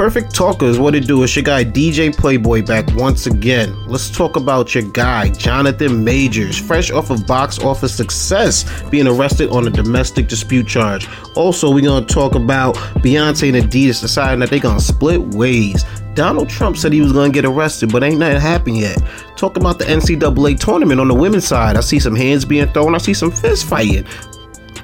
Perfect Talkers, what it do? It's your guy DJ Playboy back once again. Let's talk about your guy, Jonathan Majors, fresh off of box office success, being arrested on a domestic dispute charge. Also, we're gonna talk about Beyonce and Adidas deciding that they're gonna split ways. Donald Trump said he was gonna get arrested, but ain't nothing happened yet. Talk about the NCAA tournament on the women's side. I see some hands being thrown, I see some fist fighting.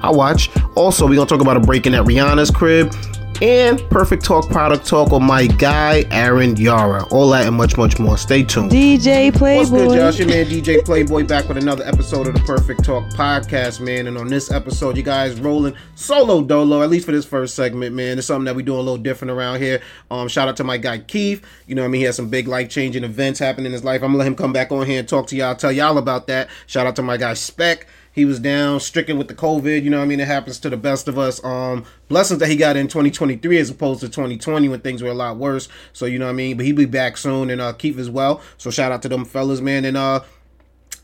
I watch. Also, we're gonna talk about a break in at Rihanna's crib and Perfect Talk Product Talk with my guy Aaron Iara. All that and much, much more. Stay tuned. DJ Playboy. What's good, Josh? Your man DJ Playboy back with another episode of the Perfect Talk Podcast, man. And on this episode, you guys rolling solo dolo, at least for this first segment, man. It's something that we do a little different around here. Um, shout out to my guy Keith. You know, I mean, he has some big life changing events happening in his life. I'm gonna let him come back on here and talk to y'all, tell y'all about that. Shout out to my guy Spec. He was down, stricken with the COVID. You know, I mean, it happens to the best of us. Um, blessings that he got in 2023 as opposed to 2020 when things were a lot worse. So you know what I mean. But he'll be back soon, and uh, Keith as well. So shout out to them fellas, man. And uh,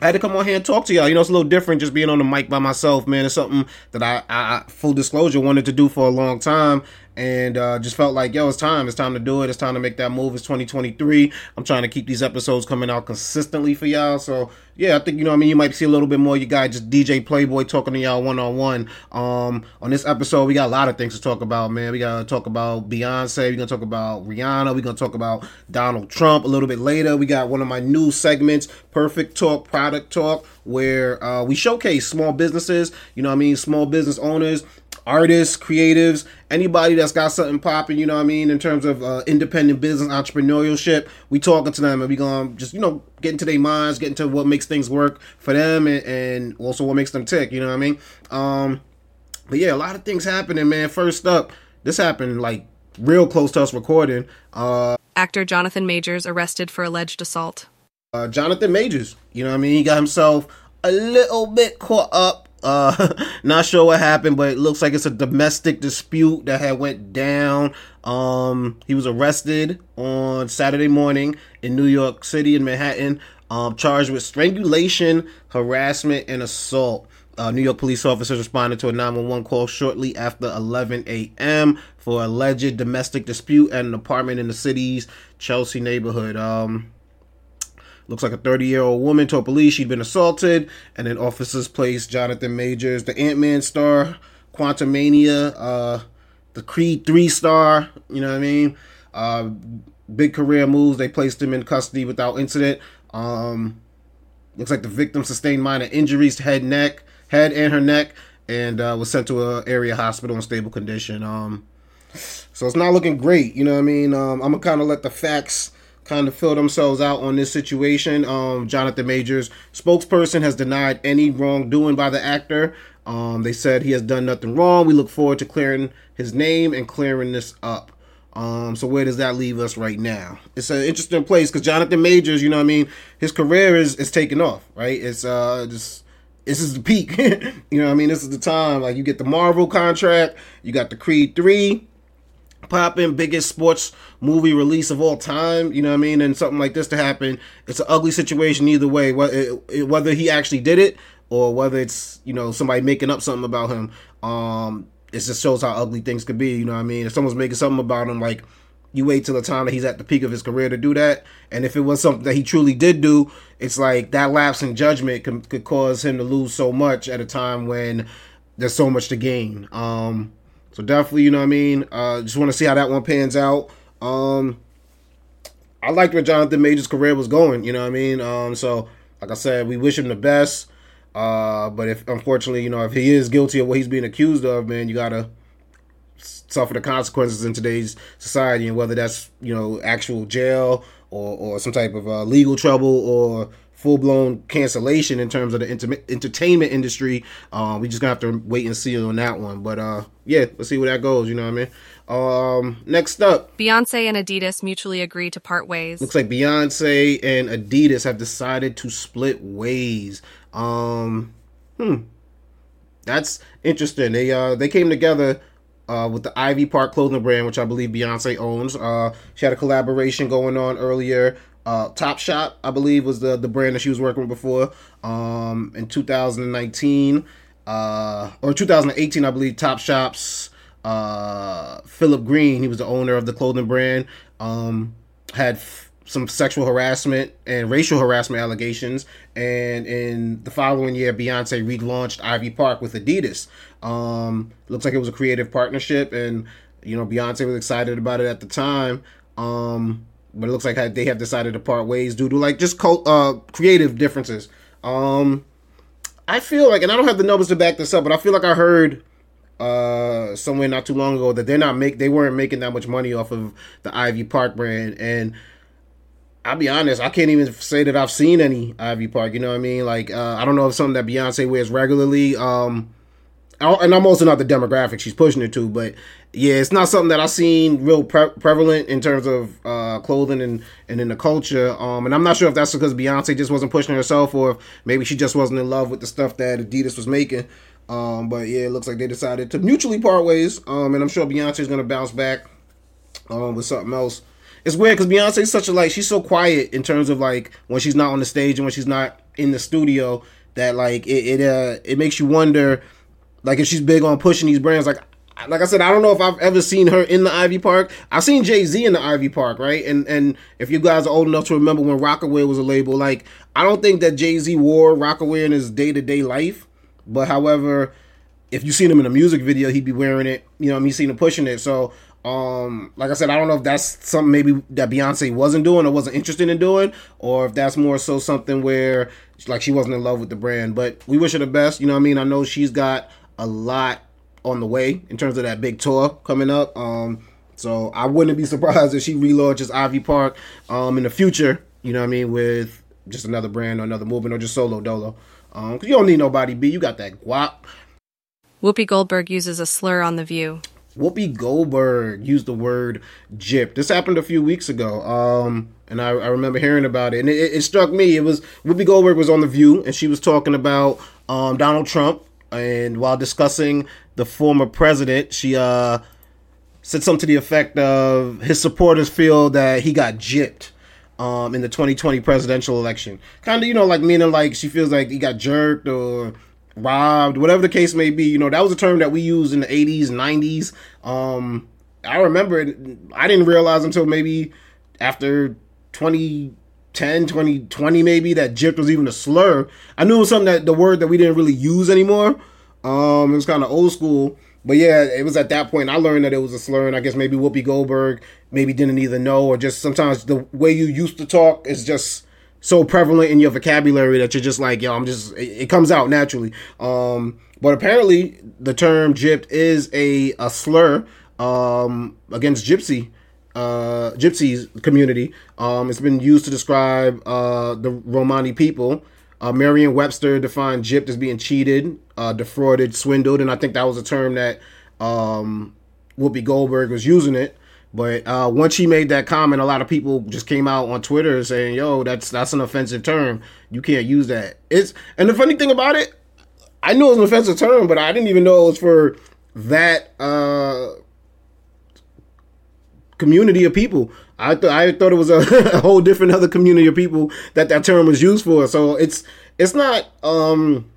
I had to come on here and talk to y'all. You know, it's a little different just being on the mic by myself, man. It's something that I, I full disclosure, wanted to do for a long time and uh, just felt like, yo, it's time. It's time to do it. It's time to make that move. It's 2023. I'm trying to keep these episodes coming out consistently for y'all. So, yeah, I think, you know I mean? You might see a little bit more you guys just DJ Playboy talking to y'all one on one. Um, on this episode, we got a lot of things to talk about, man. We got to talk about Beyonce. We're to talk about Rihanna. We're to talk about Donald Trump a little bit later. We got one of my new segments, Perfect Talk, Product Talk, where uh, we showcase small businesses, you know I mean? Small business owners artists, creatives, anybody that's got something popping, you know what I mean, in terms of uh, independent business, entrepreneurship, we talking to them and we gonna just, you know, get into their minds, get into what makes things work for them and, and also what makes them tick, you know what I mean? Um, but yeah, a lot of things happening, man. First up, this happened like real close to us recording. Uh, Actor Jonathan Majors arrested for alleged assault. Uh, Jonathan Majors, you know what I mean? He got himself a little bit caught up uh, not sure what happened, but it looks like it's a domestic dispute that had went down. Um, he was arrested on Saturday morning in New York City in Manhattan, um, charged with strangulation, harassment, and assault. Uh, New York police officers responded to a 911 call shortly after 11 a.m. for alleged domestic dispute at an apartment in the city's Chelsea neighborhood. Um, Looks like a 30 year old woman told police she'd been assaulted, and then officers placed Jonathan Majors, the Ant Man star, Quantumania, uh, the Creed 3 star, you know what I mean? Uh, big career moves. They placed him in custody without incident. Um, looks like the victim sustained minor injuries to head, neck, head and her neck, and uh, was sent to a area hospital in stable condition. Um, so it's not looking great. You know what I mean? Um, I'm gonna kind of let the facts kind of fill themselves out on this situation. Um, Jonathan Majors, spokesperson, has denied any wrongdoing by the actor. Um, they said he has done nothing wrong. We look forward to clearing his name and clearing this up. Um, so where does that leave us right now? It's an interesting place because Jonathan Majors, you know, what I mean, his career is is taking off, right? It's uh just this is the peak. you know, what I mean, this is the time. Like you get the Marvel contract, you got the Creed three popping, biggest sports movie release of all time. You know what I mean? And something like this to happen, it's an ugly situation either way. Whether he actually did it or whether it's you know somebody making up something about him, um, it just shows how ugly things could be. You know what I mean? If someone's making something about him, like you wait till the time that he's at the peak of his career to do that. And if it was something that he truly did do, it's like that lapse in judgment could, could cause him to lose so much at a time when there's so much to gain. Um, so definitely, you know what I mean. Uh, just want to see how that one pans out. Um, I liked where Jonathan Major's career was going. You know what I mean. Um, so like I said, we wish him the best. Uh, but if unfortunately, you know, if he is guilty of what he's being accused of, man, you gotta suffer the consequences in today's society, and whether that's you know actual jail or or some type of uh, legal trouble or full blown cancellation in terms of the inter- entertainment industry. Uh, we just gonna have to wait and see on that one. But uh, yeah, let's see where that goes. You know what I mean? Um, next up, Beyonce and Adidas mutually agree to part ways. Looks like Beyonce and Adidas have decided to split ways. Um, hmm, that's interesting. They uh they came together. Uh, with the Ivy Park clothing brand, which I believe Beyonce owns. Uh, she had a collaboration going on earlier uh, Top Shop, I believe, was the the brand that she was working with before. Um, in 2019 uh, or 2018, I believe, Top Shop's uh, Philip Green, he was the owner of the clothing brand, um, had f- some sexual harassment and racial harassment allegations. And in the following year, Beyonce relaunched Ivy Park with Adidas. Um, looks like it was a creative partnership, and you know Beyonce was excited about it at the time. Um, but it looks like they have decided to part ways due to like just uh, creative differences. Um, I feel like, and I don't have the numbers to back this up, but I feel like I heard uh somewhere not too long ago that they're not make they weren't making that much money off of the Ivy Park brand and I'll be honest, I can't even say that I've seen any Ivy Park. You know what I mean? Like, uh, I don't know if something that Beyonce wears regularly. Um, and I'm also not the demographic she's pushing it to, but yeah, it's not something that I've seen real pre- prevalent in terms of uh, clothing and, and in the culture. Um, and I'm not sure if that's because Beyonce just wasn't pushing herself, or maybe she just wasn't in love with the stuff that Adidas was making. Um, but yeah, it looks like they decided to mutually part ways. Um, and I'm sure Beyonce is gonna bounce back um, with something else. It's weird because Beyonce's such a like she's so quiet in terms of like when she's not on the stage and when she's not in the studio that like it it uh it makes you wonder like if she's big on pushing these brands like like I said, I don't know if I've ever seen her in the Ivy Park. I've seen Jay Z in the Ivy Park, right? And and if you guys are old enough to remember when Rocawear was a label, like I don't think that Jay Z wore Rocawear in his day to day life. But however, if you seen him in a music video, he'd be wearing it. You know, I mean, you seen him pushing it. So, um, like I said, I don't know if that's something maybe that Beyonce wasn't doing or wasn't interested in doing, or if that's more so something where like she wasn't in love with the brand. But we wish her the best. You know, what I mean, I know she's got a lot on the way in terms of that big tour coming up. Um, so I wouldn't be surprised if she relaunches Ivy Park um in the future. You know, what I mean, with just another brand or another movement or just solo dolo. Um, cause you don't need nobody B. You got that guap. Whoopi Goldberg uses a slur on The View. Whoopi Goldberg used the word "gyp." This happened a few weeks ago, um, and I, I, remember hearing about it, and it, it, struck me. It was Whoopi Goldberg was on the View, and she was talking about um, Donald Trump, and while discussing the former president, she uh, said something to the effect of his supporters feel that he got gypped um, in the 2020 presidential election. Kind of, you know, like meaning like she feels like he got jerked or robbed, whatever the case may be. You know, that was a term that we used in the 80s, 90s. Um, I remember it. I didn't realize until maybe after 2010, 2020, maybe that gypped was even a slur. I knew it was something that the word that we didn't really use anymore. Um, it was kind of old school. But yeah, it was at that point I learned that it was a slur, and I guess maybe Whoopi Goldberg maybe didn't either know, or just sometimes the way you used to talk is just so prevalent in your vocabulary that you're just like, yo, I'm just it, it comes out naturally. Um, but apparently the term gypped is a a slur um, against gypsy uh, gypsies community. Um, it's been used to describe uh, the Romani people. Uh, Merriam-Webster defined gypped as being cheated, uh, defrauded, swindled, and I think that was a term that um, Whoopi Goldberg was using it. But uh, once she made that comment, a lot of people just came out on Twitter saying, "Yo, that's that's an offensive term. You can't use that." It's and the funny thing about it, I knew it was an offensive term, but I didn't even know it was for that uh, community of people. I th- I thought it was a, a, whole different other community of people that that term was used for. So it's it's not um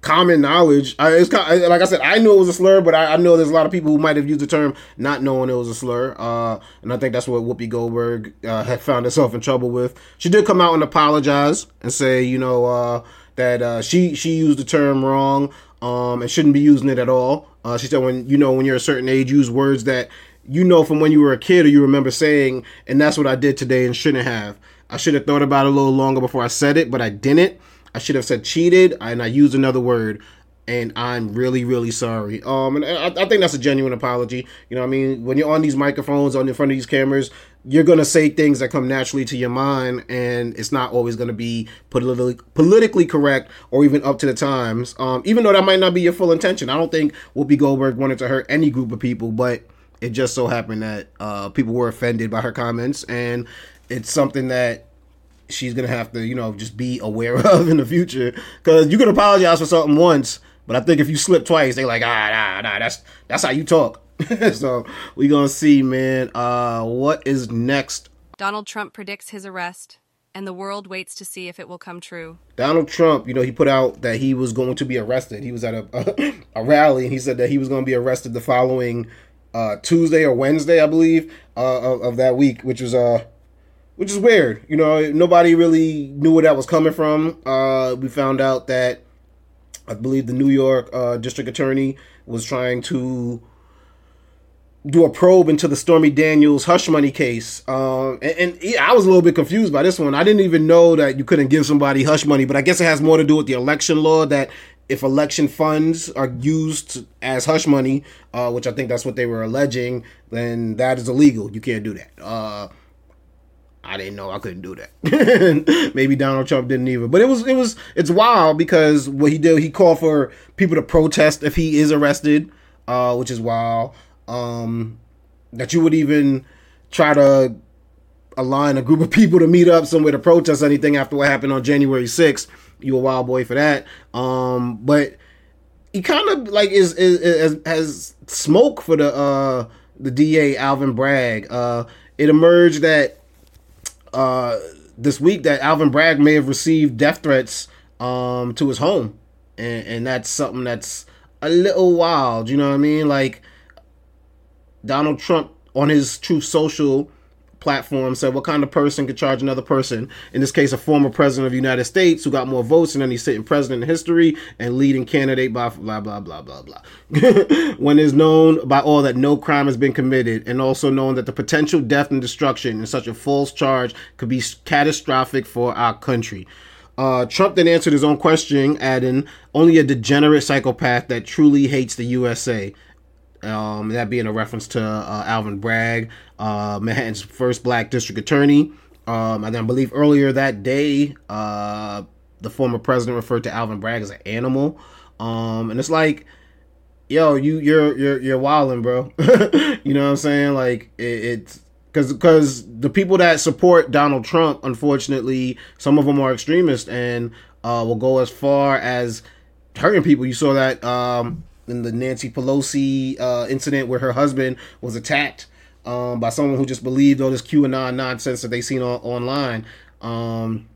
common knowledge. I, it's like I said, I knew it was a slur, but I, I, know there's a lot of people who might have used the term not knowing it was a slur. Uh, and I think that's what Whoopi Goldberg uh, had found herself in trouble with. She did come out and apologize and say, you know, uh, that uh, she she used the term wrong um, and shouldn't be using it at all. Uh, she said, when you know when you're a certain age, use words that you know from when you were a kid or you remember saying, and that's what I did today and shouldn't have. I should have thought about it a little longer before I said it, but I didn't. I should have said cheated, and I used another word, and I'm really, really sorry. Um, and I, I think that's a genuine apology. You know, I mean, when you're on these microphones, on in front of these cameras, you're gonna say things that come naturally to your mind, and it's not always gonna be politically politically correct or even up to the times. Um, even though that might not be your full intention. I don't think Whoopi Goldberg wanted to hurt any group of people, but it just so happened that uh, people were offended by her comments, and it's something that she's gonna have to, you know, just be aware of in the future. Because you can apologize for something once, but I think if you slip twice, they're like, ah, nah, nah, that's that's how you talk. so we gonna see, man. Uh, what is next? Donald Trump predicts his arrest. and the world waits to see if it will come true. Donald Trump, you know, he put out that he was going to be arrested. He was at a, a, a rally and he said that he was going to be arrested the following uh, Tuesday or Wednesday, I believe, uh, of, of, that week, which was uh, which is weird. You know, nobody really knew where that was coming from. Uh, we found out that I believe the New York uh, district attorney was trying to do a probe into the Stormy Daniels hush money case. Um, and, and I was a little bit confused by this one. I didn't even know that you couldn't give somebody hush money, but I guess it has more to do with the election law that if election funds are used as hush money, uh, which I think that's what they were alleging, then that is illegal. You can't do that. Uh, I didn't know I couldn't do that. Maybe Donald Trump didn't either. But it was it was it's wild because what he did he called for people to protest if he is arrested, uh, which is wild. Um, that you would even try to align a group of people to meet up somewhere to protest anything after what happened on January 6th. You a wild boy for that. Um, but he kind of like is, is, is, has smoke for the uh the DA Alvin Bragg. Uh, it emerged that uh, this week that Alvin Bragg may have received death threats um, to his home, and, and that's something that's a little wild. You know what I mean? Like Donald Trump on his Truth Social platform. Said what kind of person could charge another person. In this case a former president of the united states who got more votes than any sitting president in history and leading candidate by blah blah blah blah blah. When it's known by all that no crime has been committed and also known that the potential death and destruction in such a false charge could be catastrophic for our country. Uh, Trump then answered his own question, adding, Only a degenerate psychopath that truly hates the USA um, that being a reference to uh, Alvin Bragg, uh, Manhattan's first black district attorney. Um, and I believe earlier that day, uh, the former president referred to Alvin Bragg as an animal. Um, and it's like, yo, you you're you're you're wilding, bro. you know what I'm saying? Like it, it's because because the people that support Donald Trump, unfortunately, some of them are extremists and uh, will go as far as hurting people. You saw that um, in the Nancy Pelosi uh, incident where her husband was attacked um, by someone who just believed all this QAnon nonsense that they seen on, online. Um,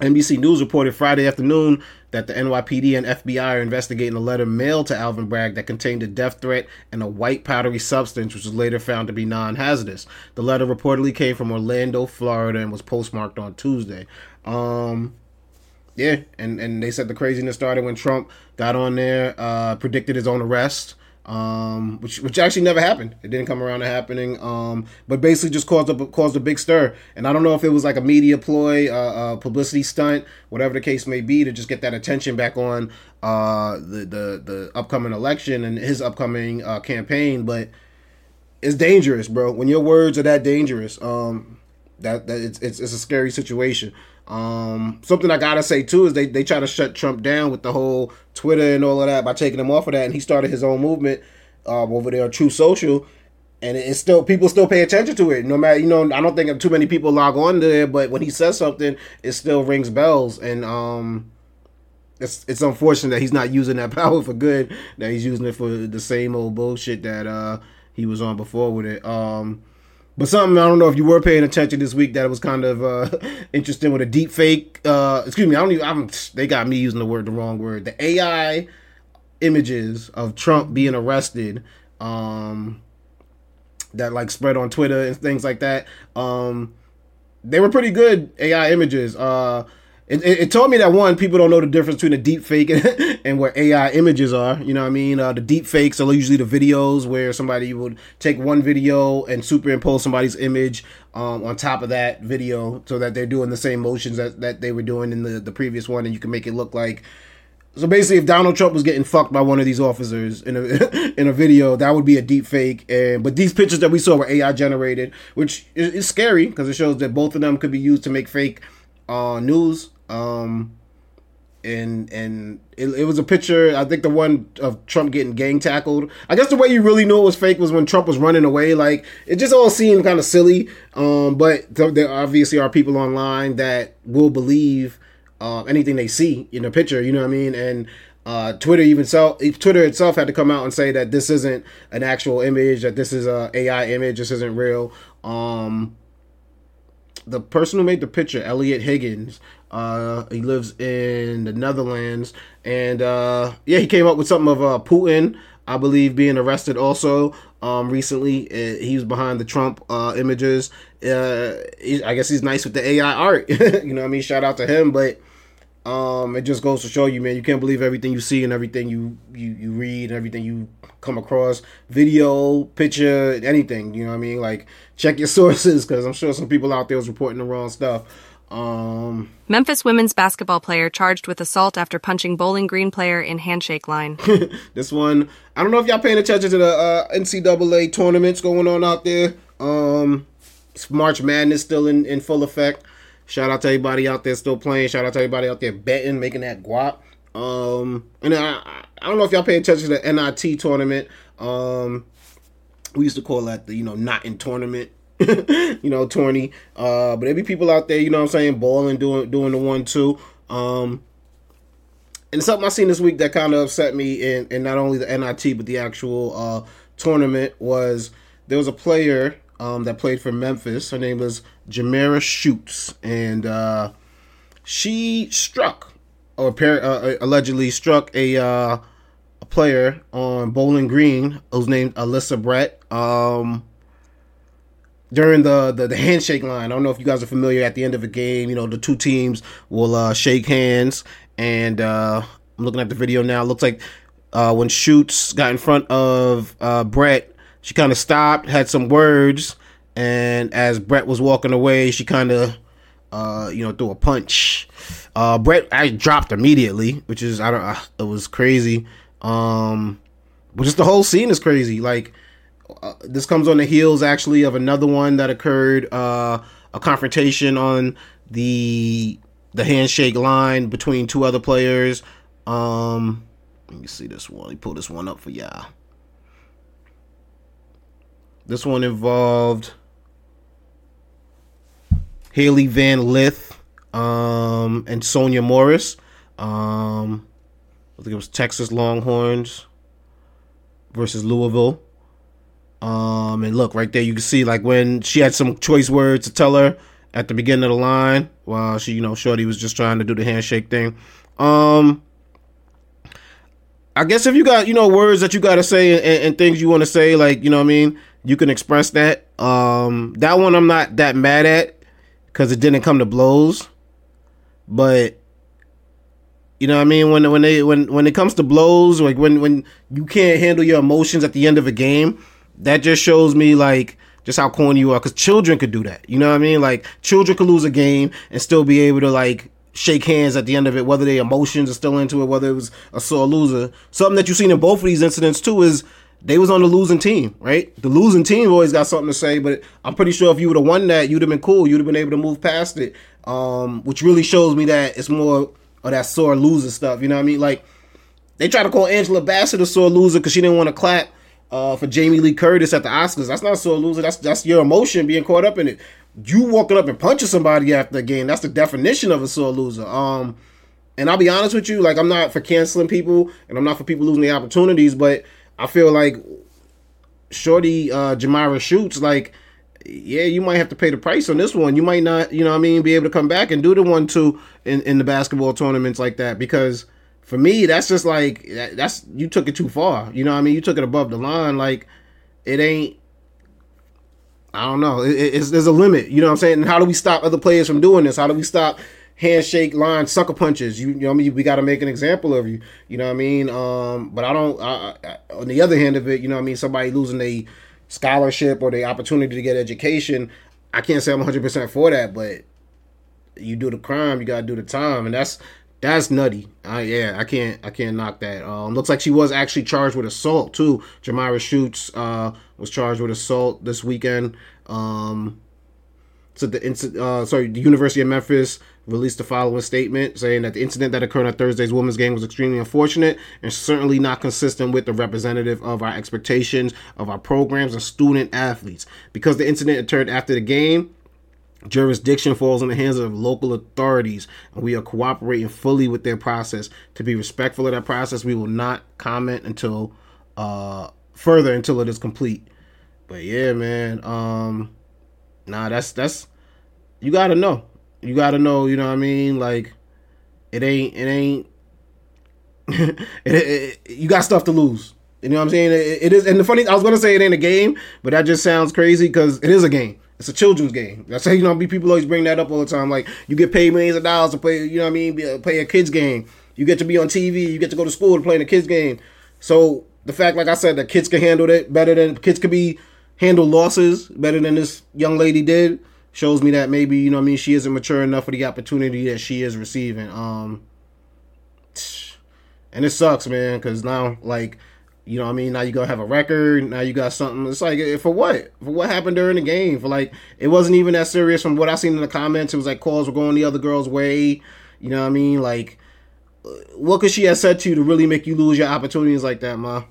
NBC News reported Friday afternoon that the NYPD and FBI are investigating a letter mailed to Alvin Bragg that contained a death threat and a white powdery substance, which was later found to be non hazardous. The letter reportedly came from Orlando, Florida, and was postmarked on Tuesday. Um, yeah, and and they said the craziness started when Trump got on there, uh, predicted his own arrest, um, which which actually never happened. It didn't come around to happening, um, but basically just caused a caused a big stir. And I don't know if it was like a media ploy, uh, a publicity stunt, whatever the case may be, to just get that attention back on uh, the the the upcoming election and his upcoming uh, campaign. But it's dangerous, bro. When your words are that dangerous, um, that that it's it's, it's a scary situation. Um, something I gotta say too is they, they try to shut Trump down with the whole Twitter and all of that by taking him off of that, and he started his own movement um, over there Truth Social, and it's still people still pay attention to it. No matter you know, I don't think too many people log on there, but when he says something, it still rings bells, and um, it's it's unfortunate that he's not using that power for good. That he's using it for the same old bullshit that uh he was on before with it. Um, but something I don't know if you were paying attention this week that was kind of uh, interesting with a deep fake. Uh, excuse me, I don't even. I'm, they got me using the word the wrong word. The AI images of Trump being arrested, um, that like spread on Twitter and things like that. Um, they were pretty good AI images. Uh, it, it, it, told me that one, people don't know the difference between a deep fake and, and what AI images are. You know what I mean? Uh, the deep fakes are usually the videos where somebody would take one video and superimpose somebody's image um, on top of that video so that they're doing the same motions that, that they were doing in the, the previous one and you can make it look like. So basically, if Donald Trump was getting fucked by one of these officers in a in a video, that would be a deep fake. And but these pictures that we saw were AI generated, which is, is scary because it shows that both of them could be used to make fake uh, news um, and and it, it, was a picture. I think the one of Trump getting gang tackled. I guess the way you really knew it was fake was when Trump was running away. Like it just all seemed kind of silly. Um, but there obviously are people online that will believe uh, anything they see in the picture. You know what I mean? And uh, Twitter even self Twitter itself had to come out and say that this isn't an actual image. That this is a AI image. This isn't real. Um, the person who made the picture, Eliot Higgins, uh, he lives in the Netherlands, and uh, yeah, he came up with something of uh, Putin, I believe, being arrested also um, recently. He was behind the Trump uh, images. Uh, he, I guess he's nice with the AI art. you know what I mean? Shout out to him, but um, it just goes to show you, man, you can't believe everything you see and everything you you you read and everything you come across, video, picture, anything. You know what I mean? Like check your sources because I'm sure some people out there was reporting the wrong stuff. Um, Memphis women's basketball player charged with assault after punching Bowling Green player in handshake line. this one, I don't know if y'all paying attention to the uh, NCAA tournaments going on out there. Um, March Madness still in, in full effect. Shout out to everybody out there still playing. Shout out to everybody out there betting, making that guap. Um, and I, I don't know if y'all pay attention to the NIT tournament. Um, we used to call that the you know not in tournament you know, tourney. Uh, but there be people out there, you know what I'm saying, balling, doing doing the one two. Um, and something I seen this week that kind of upset me in, in not only the NIT but the actual uh, tournament was there was a player um, that played for Memphis. Her name was Jamirah Shutes, and uh, she struck or uh, allegedly struck a uh, player on Bowling Green who's named Elissa Brett. Um, during the, the, the handshake line. I don't know if you guys are familiar. At the end of a game, you know the two teams will uh, shake hands, and uh, I'm looking at the video now. It looks like uh, when Shutes got in front of uh, Brett, she kind of stopped, had some words, and as Brett was walking away, she kind of uh, you know threw a punch. Uh, Brett I dropped immediately, which is I don't it was crazy. Um, but just the whole scene is crazy. Like uh, this comes on the heels actually of another one that occurred, uh, a confrontation on the the handshake line between two other players. Um, let me see this one. Let me pull this one up for y'all. This one involved Hailey Van Lith um, and Sonya Morris. Um, I think it was Texas Longhorns versus Louisville. Um, and look right there, you can see like when she had some choice words to tell her at the beginning of the line while she, you know, Shorty was just trying to do the handshake thing. Um, I guess if you got, you know, words that you got to say and, and, things you want to say, like, you know what I mean, you can express that. Um, that one I'm not that mad at because it didn't come to blows. But you know what I mean? When when they when when it comes to blows, like when when you can't handle your emotions at the end of a game, that just shows me like just how corny you are because children could do that. You know what I mean? Like children could lose a game and still be able to like shake hands at the end of it, whether their emotions are still into it, whether it was a sore loser. Something that you've seen in both of these incidents too is they was on the losing team, right? The losing team always got something to say, but I'm pretty sure if you would have won that, you'd have been cool. You'd have been able to move past it. Um, which really shows me that it's more of that sore loser stuff. You know what I mean? Like they try to call Angela Bassett a sore loser because she didn't want to clap uh, for Jamie Lee Curtis at the Oscars. That's not so loser. That's that's your emotion being caught up in it. You walking up and punching somebody after the game. That's the definition of a sore loser. Um, and I'll be honest with you, like I'm not for canceling people, and I'm not for people losing the opportunities, but I feel like Shorty uh Jamirah Shutes like yeah, you might have to pay the price on this one. You might not, you know I mean, be able to come back and do the one two in, in the basketball tournaments like that because for me, that's just like that's you took it too far. You know, what I mean, you took it above the line. Like it ain't. I don't know. It, it's there's a limit. You know what I'm saying? And how do we stop other players from doing this? How do we stop handshake line sucker punches? You, you know, I mean, we got to make an example of you. You know what I mean? Um, but I don't. I, I, on the other hand of it, you know what I mean? Somebody losing a scholarship or the opportunity to get education. I can't say I'm 100 percent for that, but you do the crime, you gotta do the time, and that's that's nutty. Uh, yeah, I can't I can't knock that. Um, looks like she was actually charged with assault too. Jamirah Shutes uh, was charged with assault this weekend. Um, so the uh, sorry, the University of Memphis released the following statement saying that the incident that occurred at Thursday's women's game was extremely unfortunate and certainly not consistent with the representative of our expectations of our programs and student athletes. Because the incident occurred after the game, Jurisdiction falls in the hands of local authorities, and we are cooperating fully with their process. To be respectful of that process, we will not comment until uh, further until it is complete. But yeah, man, um, nah, that's that's you gotta know. You gotta know. You know what I mean? Like, it ain't. It ain't. it, it, it, you got stuff to lose. You know what I'm saying? It, it is. And the funny, I was gonna say it ain't a game, but that just sounds crazy because it is a game. It's a children's game. That's how you know. People always bring that up all the time. Like you get paid millions of dollars to play. You know what I mean? Play a kids game. You get to be on TV. You get to go to school to play in a kids game. So the fact, like I said, that kids can handle it better than kids could be handle losses better than this young lady did shows me that maybe you know what I mean she isn't mature enough for the opportunity that she is receiving. Um, and it sucks, man, because now like you know what I mean now you gonna have a record. Now you got something. It's like eh, for what? For what happened during the game? For like it wasn't even that serious. From what I seen in the comments, it was like calls were going the other girl's way. You know what I mean? Like what could she have said to you to really make you lose your opportunities like that, ma?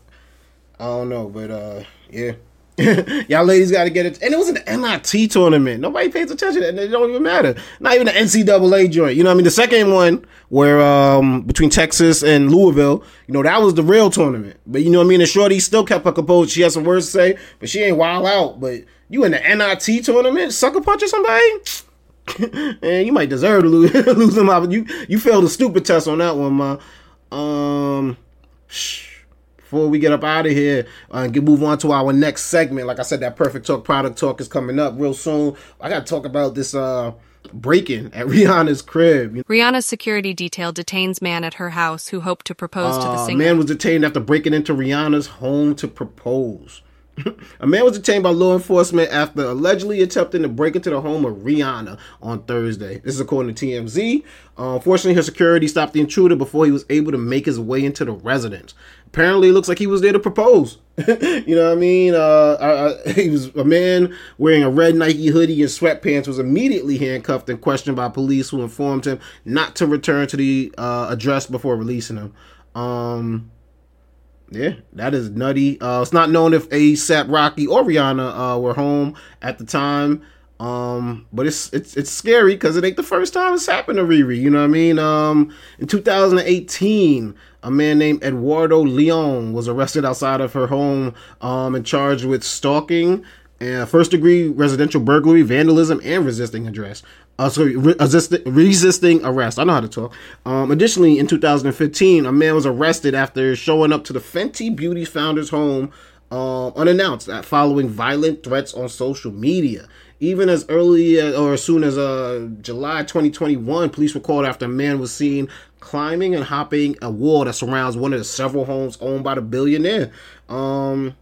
I don't know, but uh, yeah. Y'all ladies got to get it. And it was an NIT tournament. Nobody pays attention. And it don't even matter. Not even the NCAA joint. You know what I mean? The second one, where um between Texas and Louisville, you know, that was the real tournament. But you know what I mean? The shorty still kept her composed. She had some words to say, but she ain't wild out. But you in the NIT tournament, sucker punch or somebody? and you might deserve to lose, lose them out. You you failed a stupid test on that one, man. Um, before we get up out of here uh, and get move on to our next segment, like I said, that perfect talk product talk is coming up real soon. I got to talk about this uh breaking at Rihanna's crib. Rihanna's security detail detains man at her house who hoped to propose uh, to the uh, singer. Man was detained after breaking into Rihanna's home to propose. a man was detained by law enforcement after allegedly attempting to break into the home of Rihanna on Thursday. This is according to TMZ. Uh, unfortunately, her security stopped the intruder before he was able to make his way into the residence. Apparently, it looks like he was there to propose. you know what I mean? Uh, I, I, he was a man wearing a red Nike hoodie and sweatpants was immediately handcuffed and questioned by police, who informed him not to return to the uh, address before releasing him. Um, yeah, that is nutty. Uh, it's not known if ASAP Rocky or Rihanna uh, were home at the time. Um, but it's it's it's scary because it ain't the first time it's happened to Riri. You know what I mean? Um, in 2018, a man named Eduardo Leon was arrested outside of her home um, and charged with stalking and first degree residential burglary, vandalism, and resisting arrest uh, sorry, resisting, resisting arrest. I know how to talk. Um, additionally, in 2015, a man was arrested after showing up to the Fenty Beauty founder's home uh, unannounced following violent threats on social media. Even as early as, or as soon as uh, July 2021, police were called after a man was seen climbing and hopping a wall that surrounds one of the several homes owned by the billionaire. Um,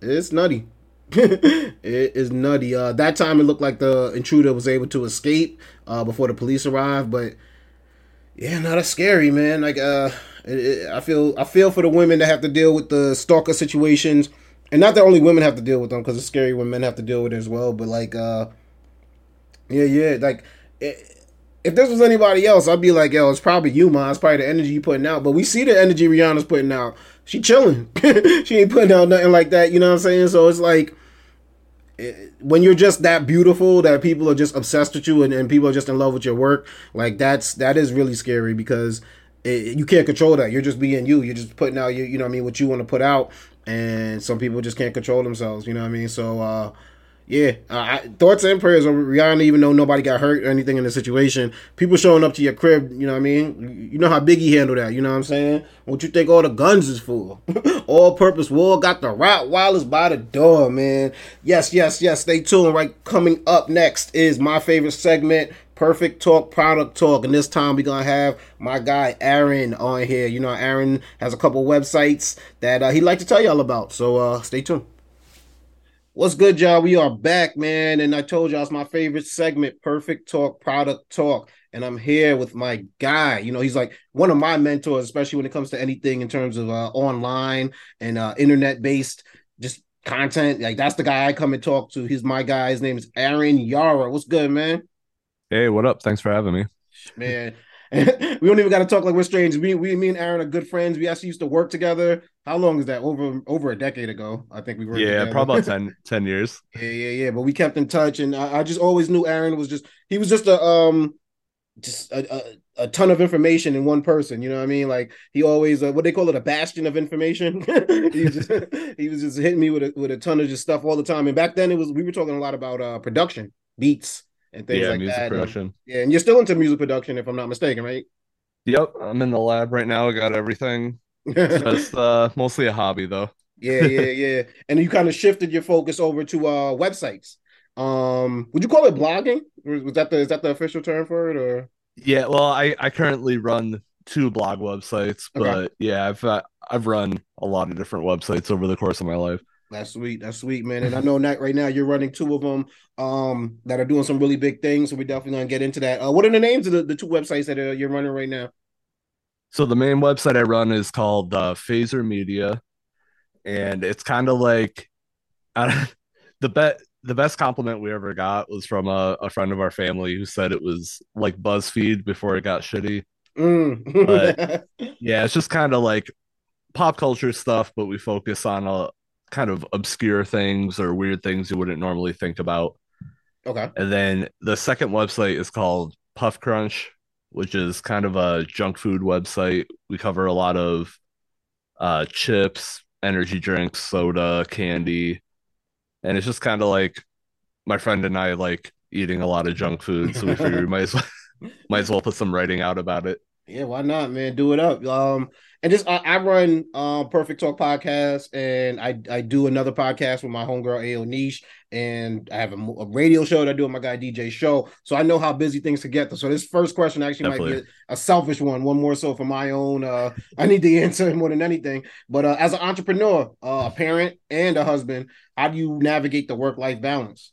it's nutty. it is nutty. Uh, that time it looked like the intruder was able to escape uh, before the police arrived, but yeah, no, that's scary, man. Like, uh, it, it, I feel I feel for the women that have to deal with the stalker situations, and not that only women have to deal with them because it's scary when men have to deal with it as well. But like, uh, yeah, yeah, like. It, if this was anybody else, I'd be like, yo, it's probably you, man. It's probably the energy you putting out. But we see the energy Rihanna's putting out. She chilling. she ain't putting out nothing like that. You know what I'm saying? So it's like it, when you're just that beautiful that people are just obsessed with you and, and people are just in love with your work. Like that's that is really scary because it, you can't control that. You're just being you. You're just putting out you you know what I mean what you want to put out, and some people just can't control themselves. You know what I mean? So. uh yeah, uh, I, thoughts and prayers on Rihanna, even though nobody got hurt or anything in the situation. People showing up to your crib, you know what I mean? You know how Biggie handled that, you know what I'm saying? What you think all the guns is for? all purpose war got the Rottweilers by the door, man. Yes, yes, yes. Stay tuned. Right, coming up next is my favorite segment, Perfect Talk Product Talk. And this time we're going to have my guy Aaron on here. You know, Aaron has a couple websites that uh, he'd like to tell y'all about. So uh, stay tuned. What's good, y'all? We are back, man. And I told y'all it's my favorite segment, Perfect Talk, Product Talk. And I'm here with my guy. You know, he's like one of my mentors, especially when it comes to anything in terms of uh, online and uh, internet based just content. Like, that's the guy I come and talk to. He's my guy. His name is Aaron Iara. What's good, man? Hey, what up? Thanks for having me. Man, we don't even got to talk like we're strangers. We, we, me and Aaron are good friends. We actually used to work together. How long is that? Over over a decade ago, I think we were. Yeah, together. probably about 10, 10 years. Yeah, yeah, yeah. But we kept in touch, and I, I, just always knew Aaron was just he was just a um just a, a, a, ton of information in one person. You know what I mean? Like he always uh, what they call it a bastion of information. he, was just, he was just hitting me with a with a ton of just stuff all the time. And back then it was we were talking a lot about uh production beats and things yeah, like music that. And, production. yeah, and you're still into music production, if I'm not mistaken, right? Yep, I'm in the lab right now. I got everything. Just uh, mostly a hobby though. yeah, yeah, yeah. And you kind of shifted your focus over to uh websites. Um, would you call it blogging? Was that the is that the official term for it, or? Yeah, well, I I currently run two blog websites, Okay. but yeah, I've uh, I've run a lot of different websites over the course of my life. That's sweet. That's sweet, man. And I know that right now you're running two of them um that are doing some really big things. So we're definitely gonna get into that. Uh, what are the names of the, the two websites that uh, you're running right now? So the main website I run is called uh, Phaser Media, and it's kind of like I, the bet the best compliment we ever got was from a, a friend of our family who said it was like BuzzFeed before it got shitty. Mm. But- Yeah, it's just kind of like pop culture stuff, but we focus on a kind of obscure things or weird things you wouldn't normally think about. okay. And then the second website is called Puff Crunch, which is kind of a junk food website. We cover a lot of uh, chips, energy drinks, soda, candy, and it's just kind of like my friend and I like eating a lot of junk food, so we figured we might as well might as well put some writing out about it. Yeah, why not, man? Do it up. Um, and just I, I run um Perfect Talk podcast, and I I do another podcast with my homegirl Ao Niche, and I have a, a radio show that I do with my guy DJ Show. So I know how busy things can get. So this first question actually might be a, a selfish one, one more so for my own. Uh, I need the answer more than anything. But uh, as an entrepreneur, uh, a parent, and a husband, how do you navigate the work life balance?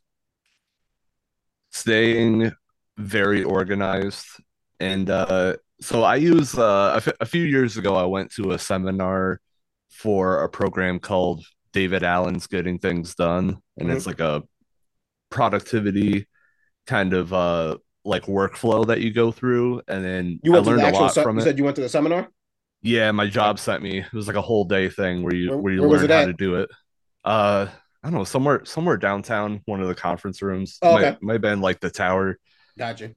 staying very organized and uh so i use uh a, f- a few years ago i went to a seminar for a program called david allen's getting things done and Mhm. it's like a productivity kind of uh like workflow that you go through and then You i went to learned the a lot Se- from you it said you went to the seminar. yeah my job sent me it was like a whole day thing where you Where- where you where learn how to do it uh I don't know, somewhere somewhere downtown, one of the conference rooms. Oh, might, might have been like the tower. Gotcha.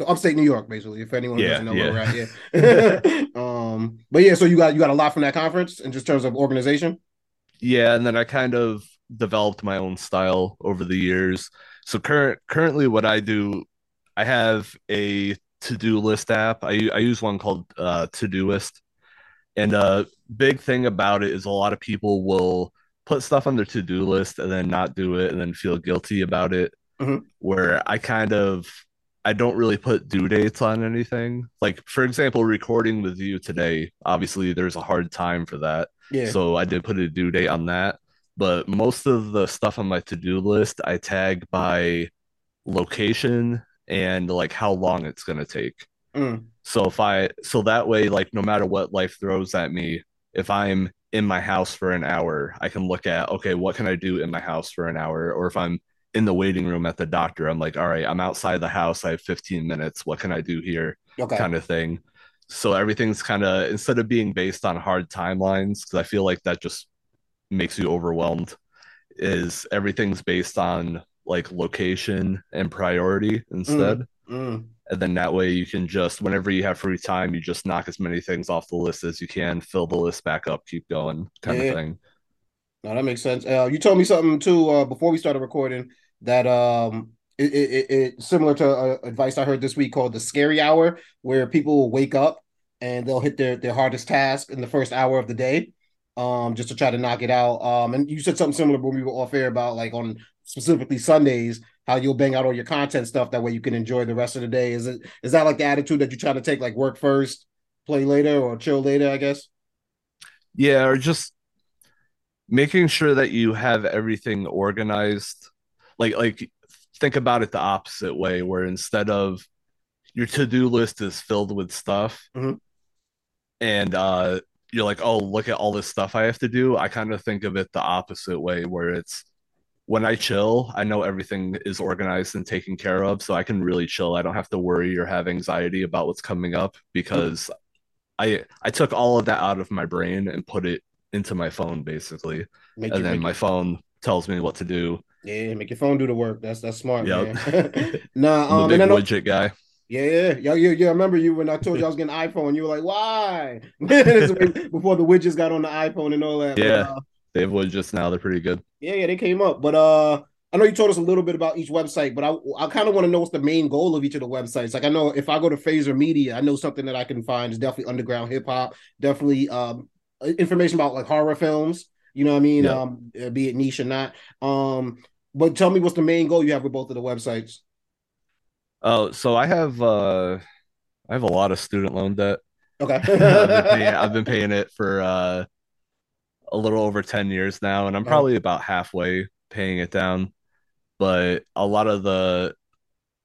So upstate New York, basically. If anyone Yeah, doesn't know yeah. where we're at, yeah. um, but yeah, so you got you got a lot from that conference in just terms of organization. Yeah, and then I kind of developed my own style over the years. So current currently what I do, I have a to-do list app. I I use one called uh Todoist. And a big thing about it is a lot of people will put stuff on their to-do list and then not do it and then feel guilty about it. Mhm. Where I kind of I don't really put due dates on anything. Like for example, recording with you today, obviously there's a hard time for that. Yeah. So I did put a due date on that. But most of the stuff on my to-do list, I tag by location and like how long it's gonna take. Mm. So if I so that way, like no matter what life throws at me, if I'm in my house for an hour, I can look at okay, what can I do in my house for an hour? Or if I'm in the waiting room at the doctor, I'm like, all right, I'm outside the house, I have 15 minutes. What can I do here? Okay. kind of thing. So everything's kind of instead of being based on hard timelines, because I feel like that just makes you overwhelmed, is everything's based on like location and priority instead. Mm. And then that way you can just, whenever you have free time, you just knock as many things off the list as you can, fill the list back up, keep going, kind Yeah. of thing. No, that makes sense. Uh, you told me something too uh, before we started recording that um it, it, it, similar to uh, advice I heard this week called the scary hour, where people will wake up and they'll hit their their hardest task in the first hour of the day, um, just to try to knock it out. Um, and you said something similar when we were off air about like on specifically Sundays how you'll bang out all your content stuff that way you can enjoy the rest of the day. Is it is that like the attitude that you try to take like work first, play later, or chill later? I guess. Yeah, or just making sure that you have everything organized. Like like think about it the opposite way, where instead of your to-do list is filled with stuff Mhm. and uh you're like, oh, look at all this stuff I have to do. I kind of think of it the opposite way, where it's when I chill, I know everything is organized and taken care of, so I can really chill. I don't have to worry or have anxiety about what's coming up because I I took all of that out of my brain and put it into my phone basically. Make And then my phone tells me what to do. Yeah, make your phone do the work. That's that's smart, Yep. man. nah, I'm a um, big and I know, widget guy. yeah, yeah, yeah, yeah, yeah. I remember you when I told you I was getting an iPhone. You were like, "Why?" Before the widgets got on the iPhone and all that. But, Yeah. uh, They have widgets now, they're pretty good. yeah, yeah, they came up. But uh, I know you told us a little bit about each website, but I I kind of want to know what's the main goal of each of the websites. Like I know if I go to Phaser Media, I know something that I can find is definitely underground hip hop, definitely um information about like horror films. You know what I mean? Yeah. Um, be it niche or not. Um, but tell me what's the main goal you have with both of the websites? Oh, so I have uh I have a lot of student loan debt. Okay. I've been paying, I've been paying it for uh a little over 10 years now, and I'm Oh. probably about halfway paying it down. But a lot of the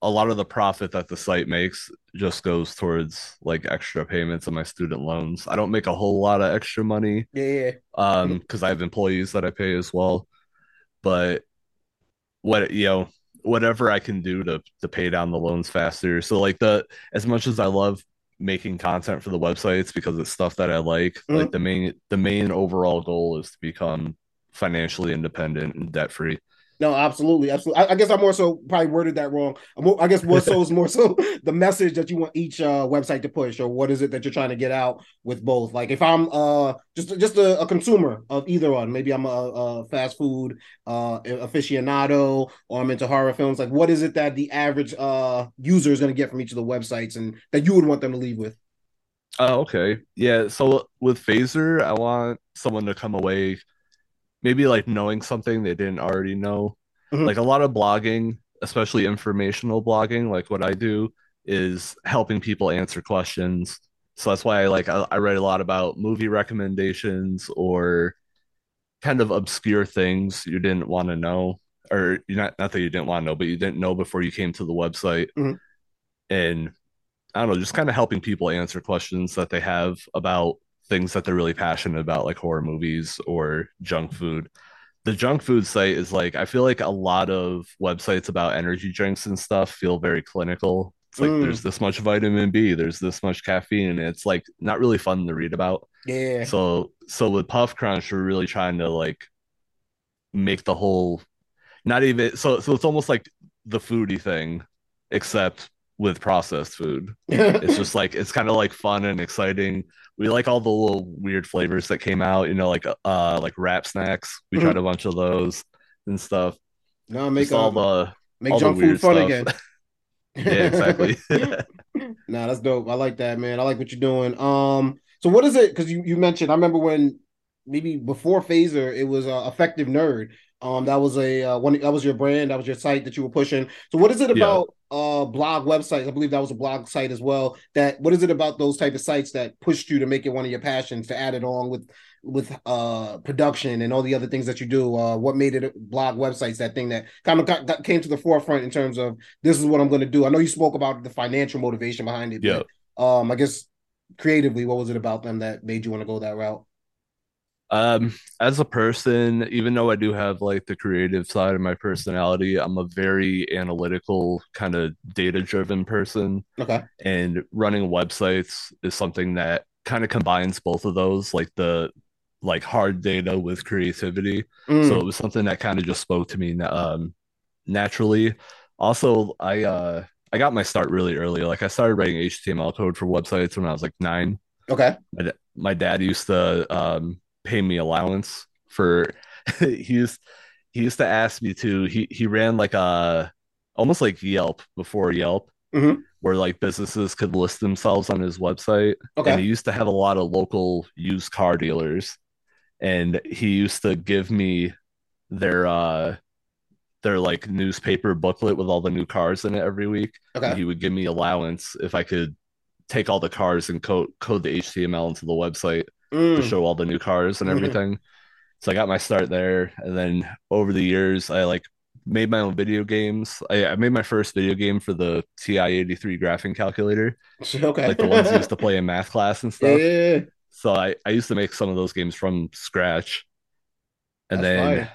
a lot of the profit that the site makes just goes towards like extra payments on my student loans. I don't make a whole lot of extra money yeah, yeah. um because I have employees that I pay as well. But what you know, whatever I can do to to pay down the loans faster. So like the as much as I love making content for the websites because it's stuff that I like, Mhm. like the main the main overall goal is to become financially independent and debt free. No, absolutely, absolutely. I, I guess I more so probably worded that wrong. I guess more so is more so the message that you want each uh, website to push, or what is it that you're trying to get out with both. Like if I'm uh just just a, a consumer of either one, maybe I'm a, a fast food uh aficionado, or I'm into horror films. Like what is it that the average uh user is going to get from each of the websites, and that you would want them to leave with? Oh, okay. Yeah, so with Phaser, I want someone to come away maybe like knowing something they didn't already know. Mhm. Like a lot of blogging, especially informational blogging, like what I do is helping people answer questions. So that's why I like I, I write a lot about movie recommendations or kind of obscure things you didn't want to know or you not not that you didn't want to know, but you didn't know before you came to the website. Mhm. And I don't know, just kind of helping people answer questions that they have about things that they're really passionate about, like horror movies or junk food. The junk food site is like, I feel like a lot of websites about energy drinks and stuff feel very clinical. It's like Mm. there's this much vitamin B, there's this much caffeine, it's like not really fun to read about. Yeah, So, so with Puff Crunch, we're really trying to like make the whole, not even so. So it's almost like the foodie thing, except with processed food it's just like it's kind of like fun and exciting. We like all the little weird flavors that came out, you know, like uh like wrap snacks. We tried a bunch of those and stuff. no make Just all uh, the make all the junk food fun stuff. again. yeah, exactly. Nah, that's dope. I like that, man. I like what you're doing. Um, so what is it? Because you you mentioned, I remember when maybe before Phaser, it was uh, Effective Nerd. Um, that was a uh, one that was your brand, that was your site that you were pushing. So what is it Yeah. about uh blog websites? I believe that was a blog site as well. That what is it about those type of sites that pushed you to make it one of your passions to add it on with with uh production and all the other things that you do? Uh, what made it blog websites that thing that kind of got, got came to the forefront in terms of this is what I'm going to do. I know you spoke about the financial motivation behind it. Yeah. But, um, I guess creatively, what was it about them that made you want to go that route? Um, as a person, even though I do have like the creative side of my personality, I'm a very analytical, kind of data-driven person. Okay. and running websites is something that kind of combines both of those like the like hard data with creativity Mm, so it was something that kind of just spoke to me um naturally also i uh i got my start really early like i started writing html code for websites when i was like nine okay. my, my dad used to um pay me allowance for he used he used to ask me to he he ran like a almost like Yelp before Yelp Mhm. where like businesses could list themselves on his website. And he used to have a lot of local used car dealers. And he used to give me their uh their like newspaper booklet with all the new cars in it every week. And he would give me allowance if I could take all the cars and code code the HTML into the website to Mm, show all the new cars and Mhm. everything. So I got my start there, and then over the years, I like made my own video games. I, I made my first video game for the TI-83 graphing calculator, okay. like the ones you used to play in math class and stuff. Yeah. So I, I used to make some of those games from scratch, and That's then fire.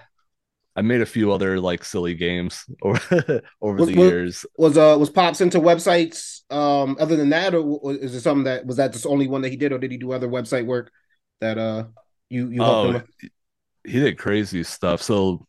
I made a few other like silly games over over Was- the was- years. Was uh was Pops into websites um other than that, or is it something that was that the only one that he did, or did he do other website work that uh you you helped him Oh, with? he did crazy stuff. So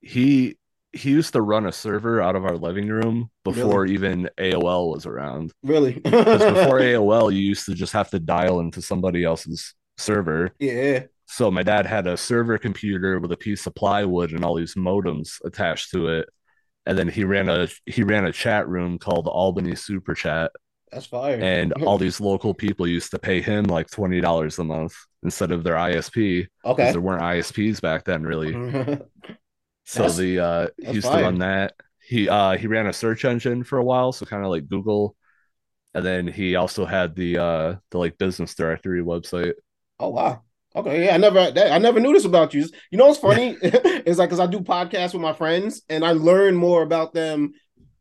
he he used to run a server out of our living room before even AOL was around. Really? Because before AOL, you used to just have to dial into somebody else's server, yeah. So my dad had a server computer with a piece of plywood and all these modems attached to it. And then he ran a he ran a chat room called Albany Super Chat. That's fire. And all these local people used to pay him like twenty dollars a month instead of their ISP. okay. There weren't ISPs back then, really. So That's- the uh he used fire. to run that. He uh he ran a search engine for a while, so kind of like Google. And then he also had the uh the like business directory website. Oh wow. Okay, yeah, I never that, I never knew this about you. You know what's funny? it's like because I do podcasts with my friends and I learn more about them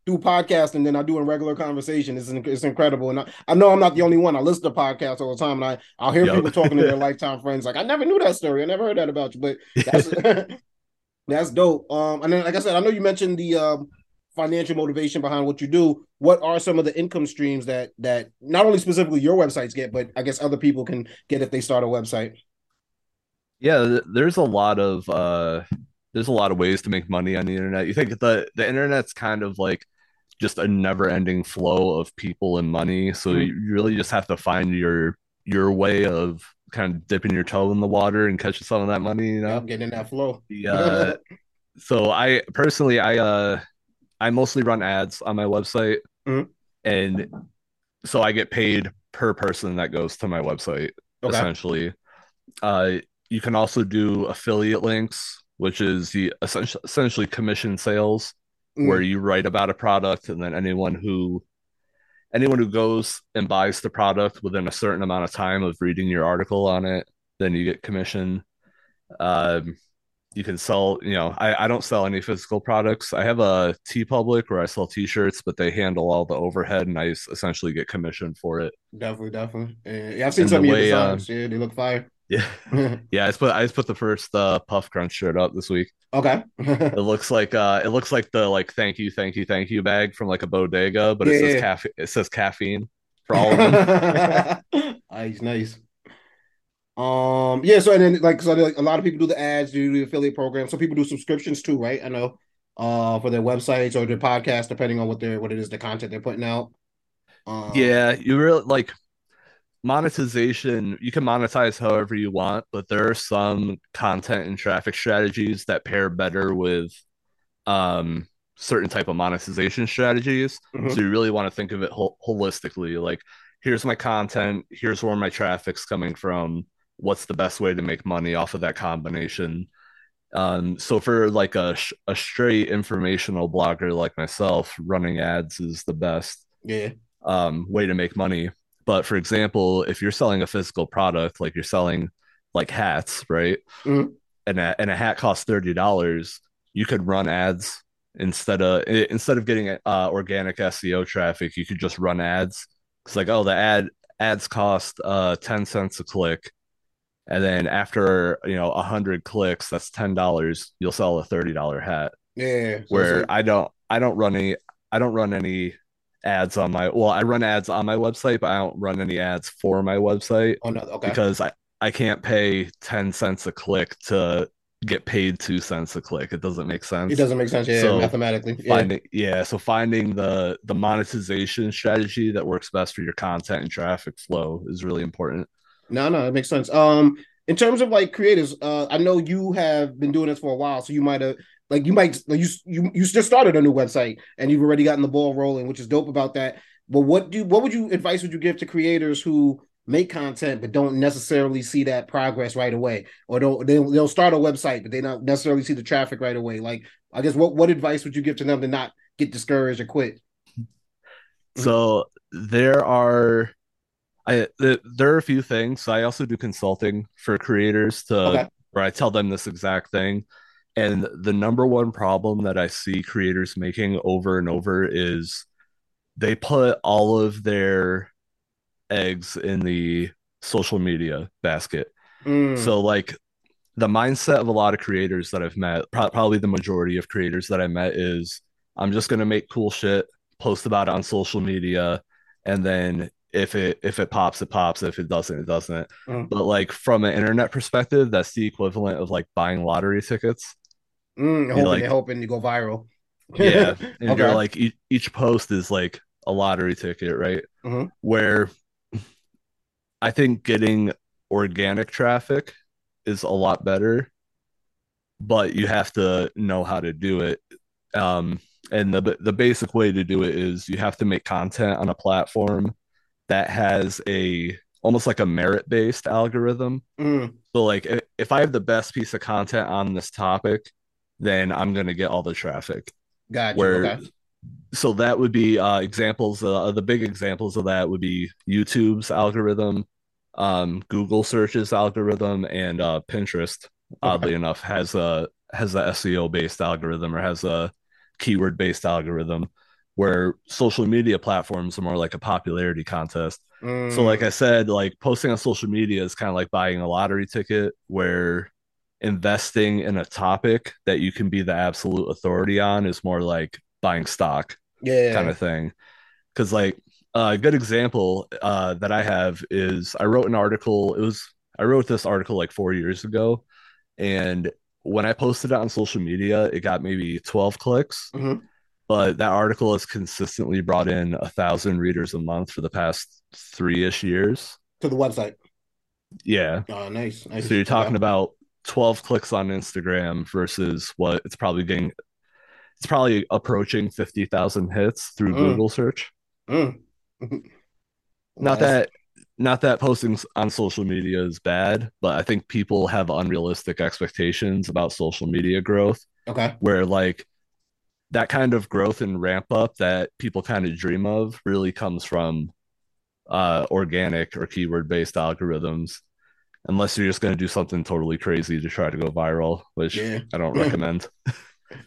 through podcasting than I do in regular conversation. It's, it's incredible, and I, I know I'm not the only one. I listen to podcasts all the time, and I I'll hear Yep. people talking to their lifetime friends. Like I never knew that story. I never heard that about you, but that's that's dope. Um, and then like I said, I know you mentioned the um financial motivation behind what you do. What are some of the income streams that that not only specifically your websites get, but I guess other people can get if they start a website? Yeah, there's a lot of uh there's a lot of ways to make money on the internet. You think the the internet's kind of like just a never-ending flow of people and money, so Mhm. you really just have to find your your way of kind of dipping your toe in the water and catching some of that money, you know? Getting that flow. The uh so I personally I uh I mostly run ads on my website Mhm. and so I get paid per person that goes to my website Okay. essentially. Uh you can also do affiliate links, which is the essentially essentially commission sales Mm. where you write about a product and then anyone who anyone who goes and buys the product within a certain amount of time of reading your article on it, then you get commission. Um, you can sell, you know, I, I don't sell any physical products. I have a TeePublic where I sell t-shirts, but they handle all the overhead and I essentially get commission for it. Definitely, definitely. Uh, yeah, I've seen And some of your designs. yeah, they look fire. Yeah. Yeah, I just put I just put the first uh Puff Crunch shirt up this week. okay. It looks like uh it looks like the like thank you, thank you, thank you bag from like a bodega, but it says yeah. caffeine it says caffeine for all of them. nice, nice. Um, yeah. So and then like so like, a lot of people do the ads, do the affiliate program. Some people do subscriptions too, right? I know. Uh, for their websites or their podcast, depending on what their what it is, the content they're putting out. Um, Yeah, you really like monetization. You can monetize however you want, but there are some content and traffic strategies that pair better with um certain type of monetization strategies. Mhm. So you really want to think of it hol- holistically. Like, here's my content, here's where my traffic's coming from. What's the best way to make money off of that combination? Um, so for like a sh- a straight informational blogger like myself, running ads is the best yeah. um, way to make money. But for example, if you're selling a physical product, like you're selling like hats, right? Mhm. And a, and a hat costs thirty dollars, you could run ads instead of instead of getting uh, organic SEO traffic, you could just run ads. It's like, oh, the ad ads cost uh ten cents a click, and then after you know a hundred clicks, that's ten dollars. You'll sell a thirty dollar hat Yeah. So where it's I don't I don't run any I don't run any ads on my well I run ads on my website but I don't run any ads for my website oh no, okay. because I I can't pay 10 cents a click to get paid 2 cents a click it doesn't make sense It doesn't make sense, yeah, So, mathematically. Yeah. finding yeah so finding the the monetization strategy that works best for your content and traffic flow is really important No, no, it makes sense. Um, in terms of like creators, uh, I know you have been doing this for a while, so you might have like you might like you you you just started a new website and you've already gotten the ball rolling, which is dope about that. But what do what would you advice would you give to creators who make content but don't necessarily see that progress right away, or don't they'll, they'll start a website but they don't necessarily see the traffic right away? Like, I guess what what advice would you give to them to not get discouraged or quit? So there are I th- there are a few things. I also do consulting for creators to Okay. where I tell them this exact thing. And the number one problem that I see creators making over and over is they put all of their eggs in the social media basket. Mm, So like the mindset of a lot of creators that I've met, pro- probably the majority of creators that I met is I'm just gonna make cool shit, post about it on social media, and then if it if it pops, it pops. If it doesn't, it doesn't. Mm. But like from an internet perspective, that's the equivalent of like buying lottery tickets. Mm, hoping like- hoping to go viral. Yeah, and Okay. you're like each, each post is like a lottery ticket, right? Mhm. Where I think getting organic traffic is a lot better, but you have to know how to do it. Um, and the the basic way to do it is you have to make content on a platform that has a almost like a merit based algorithm. Mm, So like if I have the best piece of content on this topic, then I'm gonna get all the traffic. Gotcha. Where Okay. so that would be uh, examples. Uh, the big examples of that would be YouTube's algorithm, um, Google searches algorithm, and uh, Pinterest. Oddly enough, has a has a SEO based algorithm or has a keyword based algorithm. Where social media platforms are more like a popularity contest. So, like Mm, I said, like posting on social media is kind of like buying a lottery ticket where investing in a topic that you can be the absolute authority on is more like buying stock yeah kind of thing. Because, like, a good example uh, that I have is I wrote an article. It was, I wrote this article like four years ago. And when I posted it on social media, it got maybe 12 clicks. hmm But that article has consistently brought in a thousand readers a month for the past three ish years. To the website. Yeah. Oh, nice. Nice. So you're talking Okay. about 12 clicks on Instagram versus what it's probably getting, it's probably approaching 50,000 hits through Mm, Google search. mm. Not that not that posting on social media is bad, but I think people have unrealistic expectations about social media growth Okay. where like that kind of growth and ramp up that people kind of dream of really comes from uh organic or keyword based algorithms unless you're just going to do something totally crazy to try to go viral, which Yeah. I don't recommend.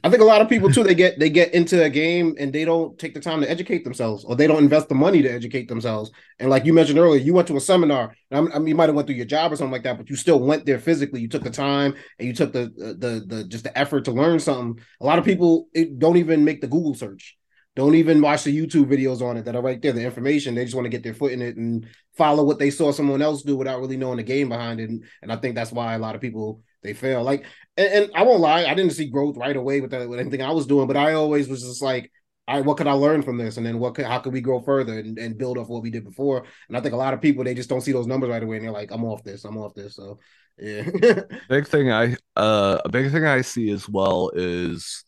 I think a lot of people too. They get they get into a game and they don't take the time to educate themselves, or they don't invest the money to educate themselves. And like you mentioned earlier, you went to a seminar. I mean, you might have went through your job or something like that, but you still went there physically. You took the time and you took the the the just the effort to learn something. A lot of people it, don't even make the Google search, don't even watch the YouTube videos on it that are right there. The information they just want to get their foot in it and follow what they saw someone else do without really knowing the game behind it. And, and I think that's why a lot of people they fail. Like and, and, I won't lie, I didn't see growth right away with that with anything I was doing, but I always was just like, all right, what could I learn from this? And then what could how could we grow further and, and build off what we did before? And I think a lot of people they just don't see those numbers right away and they're like, I'm off this, I'm off this. So yeah. big thing I uh a big thing I see as well is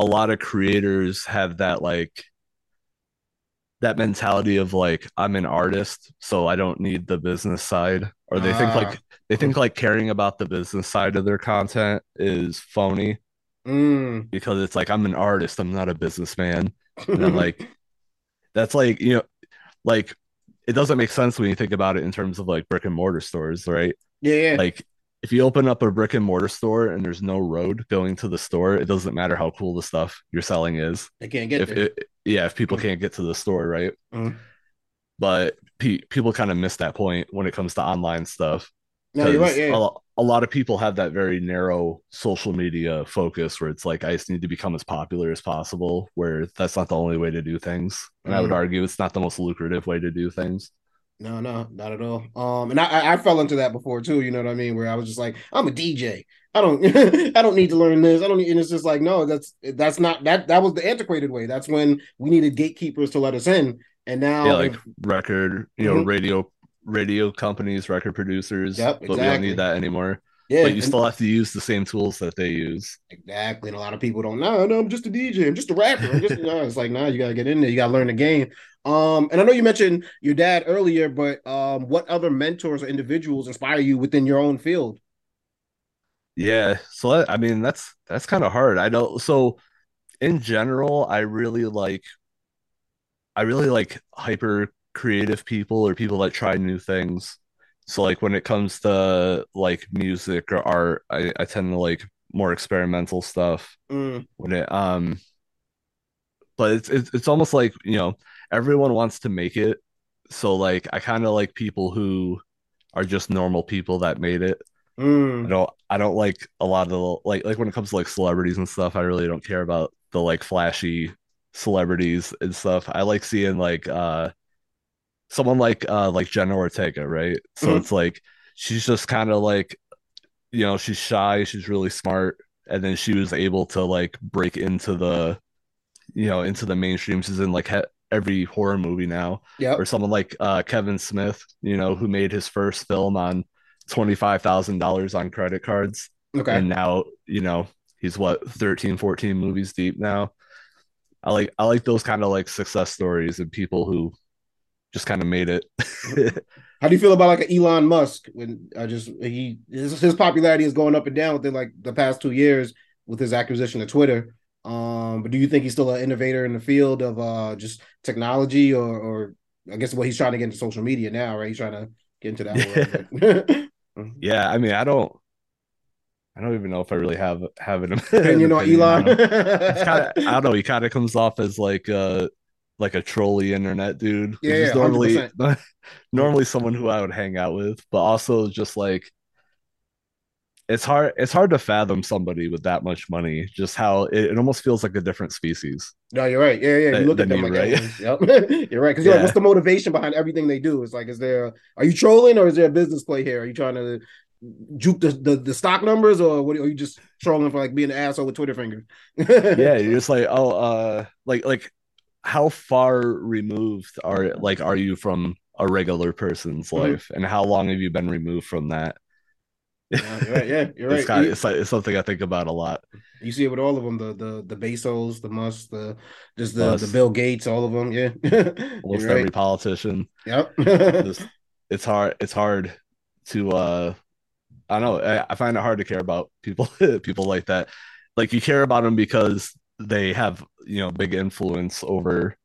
a lot of creators have that like that mentality of like I'm an artist, so I don't need the business side. Or they think Ah. like they think like caring about the business side of their content is phony mm. because it's like I'm an artist, I'm not a businessman. And I'm like, that's like, you know, like it doesn't make sense when you think about it in terms of like brick and mortar stores, right? yeah, yeah. Like if you open up a brick and mortar store and there's no road going to the store, it doesn't matter how cool the stuff you're selling is. they can't get If it, yeah, if people Mm. can't get to the store, right? Mm. But pe- people kind of miss that point when it comes to online stuff No, you're right. Yeah. a, a lot of people have that very narrow social media focus where it's like I just need to become as popular as possible, where that's not the only way to do things. And I would Mm. argue it's not the most lucrative way to do things. No, no, not at all. Um, and I, I fell into that before too. You know what I mean? Where I was just like, I'm a DJ. I don't, I don't need to learn this. I don't. Need, and it's just like, no, that's that's not that. That was the antiquated way. That's when we needed gatekeepers to let us in. And now, yeah, like record, you know, Mhm. radio radio companies, record producers, Yep, but we don't need that anymore. Yeah, But you still have to use the same tools that they use. Exactly. And a lot of people don't know. No, I'm just a DJ. I'm just a rapper. I'm just no, it's like, nah, you gotta get in there. You gotta learn the game. Um, and I know you mentioned your dad earlier, but um, what other mentors or individuals inspire you within your own field? Yeah, so that, I mean that's that's kind of hard. I know. So in general, I really like I really like hyper creative people or people that try new things. So like when it comes to like music or art, I, I tend to like more experimental stuff. Mm, When it um but it's it's it's almost like, you know, everyone wants to make it. So like I kind of like people who are just normal people that made it. I mm, don't I don't like a lot of the like like when it comes to like celebrities and stuff, I really don't care about the like flashy celebrities and stuff. I like seeing like uh someone like uh like Jenna Ortega, right? So Mhm. it's like she's just kind of like you know, she's shy, she's really smart, and then she was able to like break into the you know, into the mainstream. She's in like he every horror movie now. Yeah. Or someone like uh Kevin Smith, you know, who made his first film on twenty five thousand dollars on credit cards, Okay. and now you know he's what 13, 14 movies deep now. I like I like those kind of like success stories and people who just kind of made it. How do you feel about like an Elon Musk when I just he his, his popularity is going up and down within like the past two years with his acquisition of Twitter? Um, but do you think he's still an innovator in the field of uh just technology or or I guess what he's trying to get into social media now, right? He's trying to get into that world. yeah, I mean, I don't, I don't even know if I really have have an Opinion on opinion Elon? on kinda, I don't know. He kind of comes off as like uh like a trolley internet dude. Yeah, yeah, normally 100%. normally someone who I would hang out with, but also just like it's hard it's hard to fathom somebody with that much money. Just how it, it almost feels like a different species. No, you're right. Yeah, yeah. You look at them you, like right? Yep. you're right. Because you're like, what's the motivation behind everything they do? It's like, is there are you trolling or is there a business play here? Are you trying to juke the, the, the stock numbers or what are you just trolling for like being an asshole with Twitter fingers? Yeah, you're just like, oh, uh, like like how far removed are like are you from a regular person's Mhm. life, and how long have you been removed from that? Yeah, you're right. Yeah, you're It's right. kind You- it's, like, it's something I think about a lot. You see it with all of them, the the the Bezos, the Musk, the just the Musk. the Bill Gates, all of them. Yeah, Almost every right. politician. Yep. Just, it's hard. It's hard to. uh I don't know. I, I find it hard to care about people. people like that. Like you care about them because they have you know big influence over,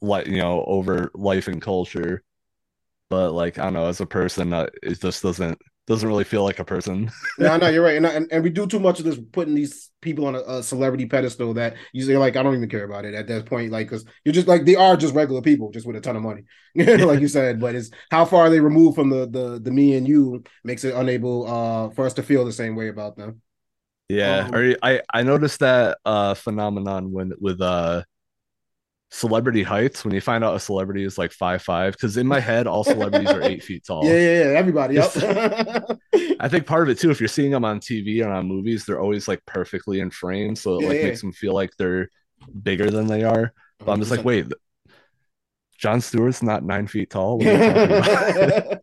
like you know over life and culture. But like I don't know, as a person, uh, it just doesn't doesn't really feel like a person. no, no, you're right, and, and and we do too much of this, putting these people on a, a celebrity pedestal that say like I don't even care about it at that point, like because you're just like they are just regular people, just with a ton of money, like you said. But it's how far they remove from the the the me and you makes it unable uh for us to feel the same way about them. Yeah, Um, I I noticed that uh phenomenon when with uh celebrity heights when you find out a celebrity is like five five because in my head all celebrities are eight feet tall. Yeah, yeah, yeah. Everybody. Yep. I think part of it too, if you're seeing them on TV and on movies, they're always like perfectly in frame, so it Yeah, like yeah. makes them feel like they're bigger than they are. But I'm just like, wait, Jon Stewart's not nine feet tall. What are you talking about?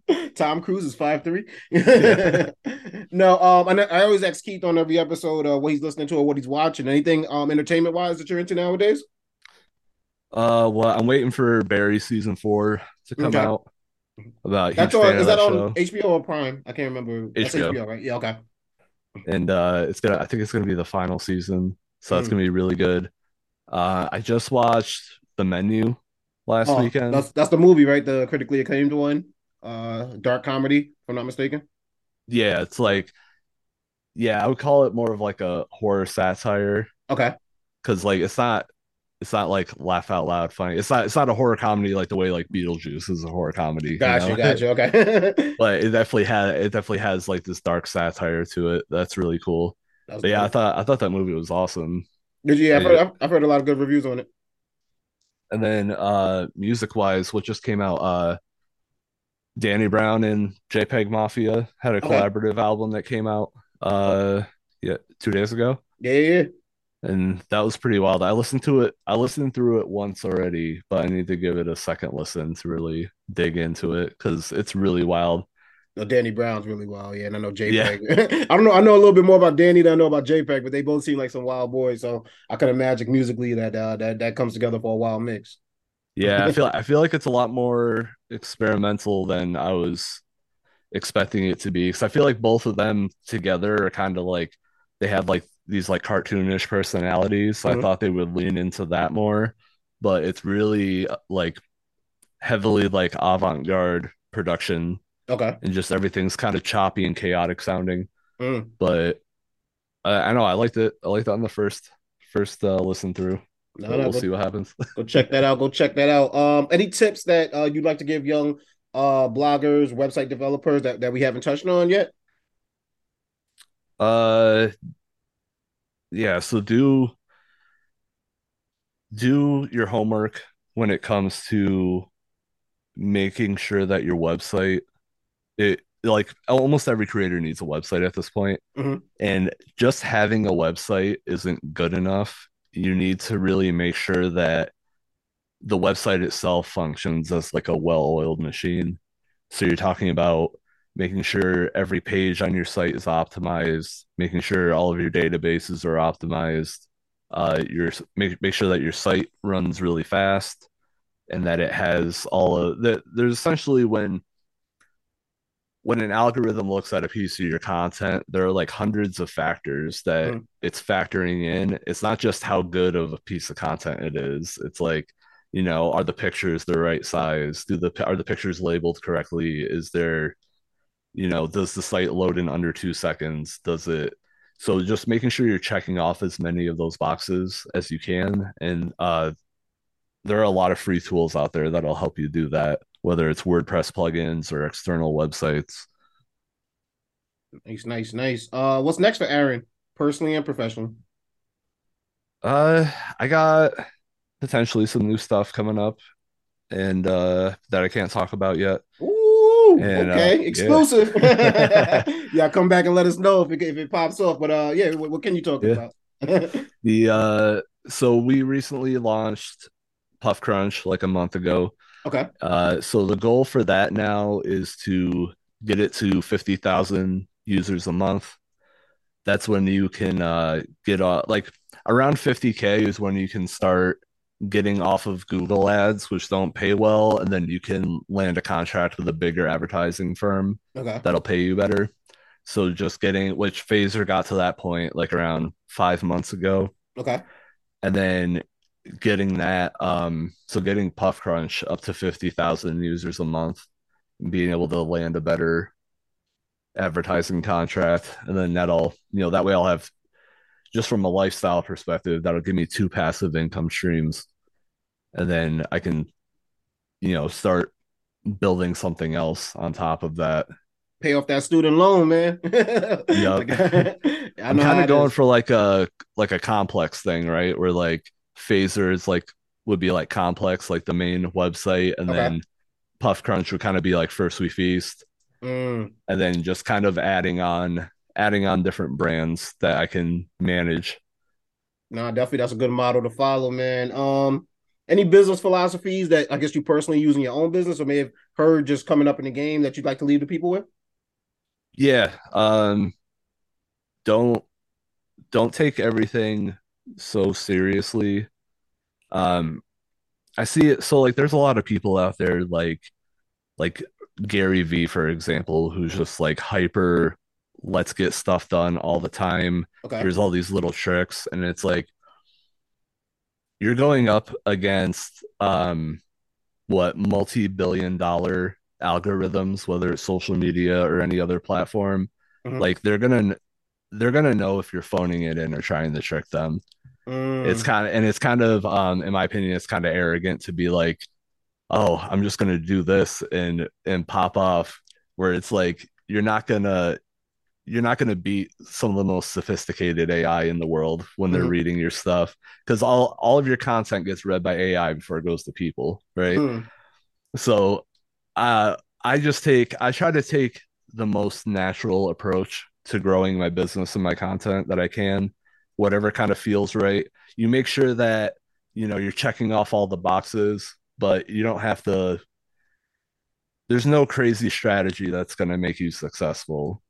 Tom Cruise is five three. Yeah. no, um, and I I always ask Keef on every episode uh, what he's listening to or what he's watching. Anything um entertainment wise that you're into nowadays? uh, well, I'm waiting for Barry season four to come Okay. out. About That's on. Is that, that on. HBO or Prime? I can't remember. That's HBO. HBO, right? Yeah. Okay. and uh it's gonna I think it's gonna be the final season, so it's Mm. gonna be really good. Uh I just watched The Menu last Oh, weekend. That's that's the movie, right? The critically acclaimed one. Uh, dark comedy, if I'm not mistaken. Yeah, it's like yeah, I would call it more of like a horror satire Okay. because like it's not it's not like laugh out loud funny. It's not it's not a horror comedy like the way like Beetlejuice is a horror comedy. you Gotcha. know? Gotcha. Okay. But it definitely had it definitely has like this dark satire to it. That's really cool. That yeah, I thought I thought that movie was awesome. Did you? Yeah, I've heard, I've, I've heard a lot of good reviews on it. And then uh music wise, what just came out, uh Danny Brown and JPEG Mafia had a Okay. collaborative album that came out uh yeah, two days ago. Yeah. And that was pretty wild. I listened to it, I listened through it once already, but I need to give it a second listen to really dig into it because it's really wild. No, Danny Brown's really wild, yeah, and I know Yeah. JPEG. I don't know. I know a little bit more about Danny than I know about JPEG, but they both seem like some wild boys. So I could imagine musically that uh, that that comes together for a wild mix. Yeah, I feel I feel like it's a lot more experimental than I was expecting it to be. Because I feel like both of them together are kind of like they had like these like cartoonish personalities. So Mhm. I thought they would lean into that more, but it's really uh, like heavily like avant-garde production Okay. and just everything's kind of choppy and chaotic sounding. Mm. But I, I know I liked it. I liked it on the first first uh, listen through. No, no, we'll go, see what happens. go check that out. Go check that out. Um, any tips that uh, you'd like to give young uh bloggers, website developers that, that we haven't touched on yet? Uh, yeah. So do do your homework when it comes to making sure that your website it like almost every creator needs a website at this point. Mhm. And just having a website isn't good enough. You need to really make sure that the website itself functions as like a well-oiled machine. So you're talking about making sure every page on your site is optimized, making sure all of your databases are optimized. Uh, your make make sure that your site runs really fast and that it has all of that. There's essentially when when an algorithm looks at a piece of your content, there are like hundreds of factors that mm. it's factoring in. It's not just how good of a piece of content it is. It's like, you know, are the pictures the right size? Do the are the pictures labeled correctly? Is there, you know, does the site load in under two seconds? Does it? So just making sure you're checking off as many of those boxes as you can, and uh, there are a lot of free tools out there that'll help you do that whether it's WordPress plugins or external websites. Nice, nice, nice. Uh, what's next for Aaron, personally and professionally? Uh, I got potentially some new stuff coming up, and uh, that I can't talk about yet. Ooh, and, uh, okay, uh, exclusive. Yeah. yeah, come back and let us know if it if it pops off. But uh, yeah, what, what can you talk yeah. about? the uh, so we recently launched Puff Crunch like a month ago. Okay. Uh, so the goal for that now is to get it to 50,000 users a month. That's when you can uh, get uh, like around 50K is when you can start getting off of Google ads, which don't pay well. And then you can land a contract with a bigger advertising firm okay. that'll pay you better. So just getting, which Phaser got to that point like around five months ago. Okay. And then getting that um so getting puff crunch up to 50,000 users a month being able to land a better advertising contract and then that'll you know that way I'll have just from a lifestyle perspective that'll give me two passive income streams. And then I can you know start building something else on top of that. Pay off that student loan man. Yeah I'm kind of going is. for like a like a complex thing right? Where like phasers like would be like complex, like the main website, and okay. then Puff Crunch would kind of be like First We Feast, mm. and then just kind of adding on adding on different brands that I can manage. No, definitely that's a good model to follow, man. Um, any business philosophies that I guess you personally use in your own business or may have heard just coming up in the game that you'd like to leave the people with? Yeah. Um don't don't take everything so seriously. Um, I see it. So like, there's a lot of people out there like, like Gary V, for example, who's just like hyper. Let's get stuff done all the time. Okay. Here's all these little tricks, and it's like you're going up against um, what multi-billion dollar algorithms, whether it's social media or any other platform. Mm-hmm. Like they're gonna they're gonna know if you're phoning it in or trying to trick them. Mm. It's kind of and it's kind of um in my opinion, it's kind of arrogant to be like, oh, I'm just gonna do this and and pop off. Where it's like you're not gonna you're not gonna beat some of the most sophisticated AI in the world when they're mm. reading your stuff because all all of your content gets read by AI before it goes to people, right? Mm. So, uh, I just take I try to take the most natural approach to growing my business and my content that I can, whatever kind of feels right. You make sure that you know you're checking off all the boxes, but you don't have to there's no crazy strategy that's going to make you successful.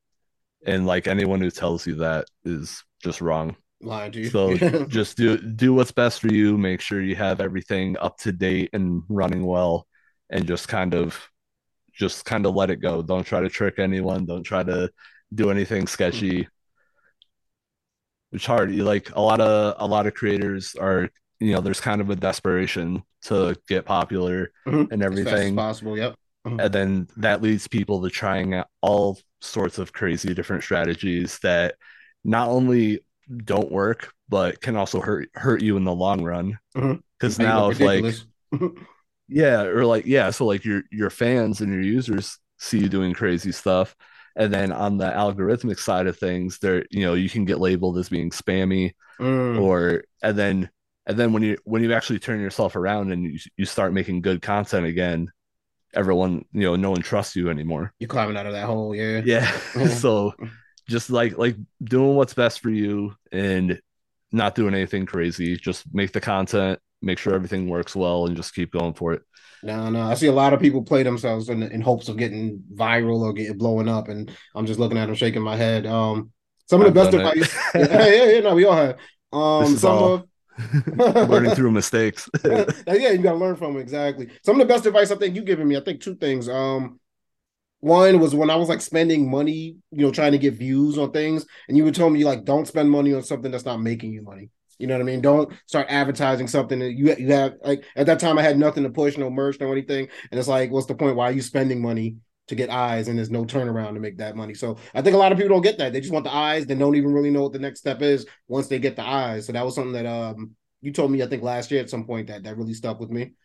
And like anyone who tells you that is just wrong. Lying to you. So just do do what's best for you, make sure you have everything up to date and running well and just kind of just kind of let it go. Don't try to trick anyone, don't try to do anything sketchy. It's hard. You like a lot of a lot of creators are you know there's kind of a desperation to get popular mm-hmm. and everything possible. Yep. Mm-hmm. And then that leads people to trying all sorts of crazy different strategies that not only don't work but can also hurt hurt you in the long run. Because mm-hmm. now if like yeah, or like yeah, so like your your fans and your users see you doing crazy stuff and then on the algorithmic side of things there you know you can get labeled as being spammy mm. or and then and then when you when you actually turn yourself around and you, you start making good content again everyone you know no one trusts you anymore. You're climbing out of that hole yeah. Yeah. So just like like doing what's best for you and not doing anything crazy just make the content make sure everything works well, and just keep going for it. No, no. I see a lot of people play themselves in, in hopes of getting viral or getting blowing up, and I'm just looking at them shaking my head. Um, some of the I've best advice, yeah, yeah, yeah, no, we all have. Um, This is some all- of Learning through mistakes. yeah, you gotta learn from it exactly. Some of the best advice I think you've given me, I think two things. Um, one was when I was like spending money, you know, trying to get views on things, and you would tell me like, don't spend money on something that's not making you money. You know what I mean? Don't start advertising something that you you have like at that time I had nothing to push, no merch, no anything, and it's like, what's the point? Why are you spending money to get eyes and there's no turnaround to make that money? So I think a lot of people don't get that. They just want the eyes, they don't even really know what the next step is once they get the eyes. So that was something that um you told me I think last year at some point that that really stuck with me.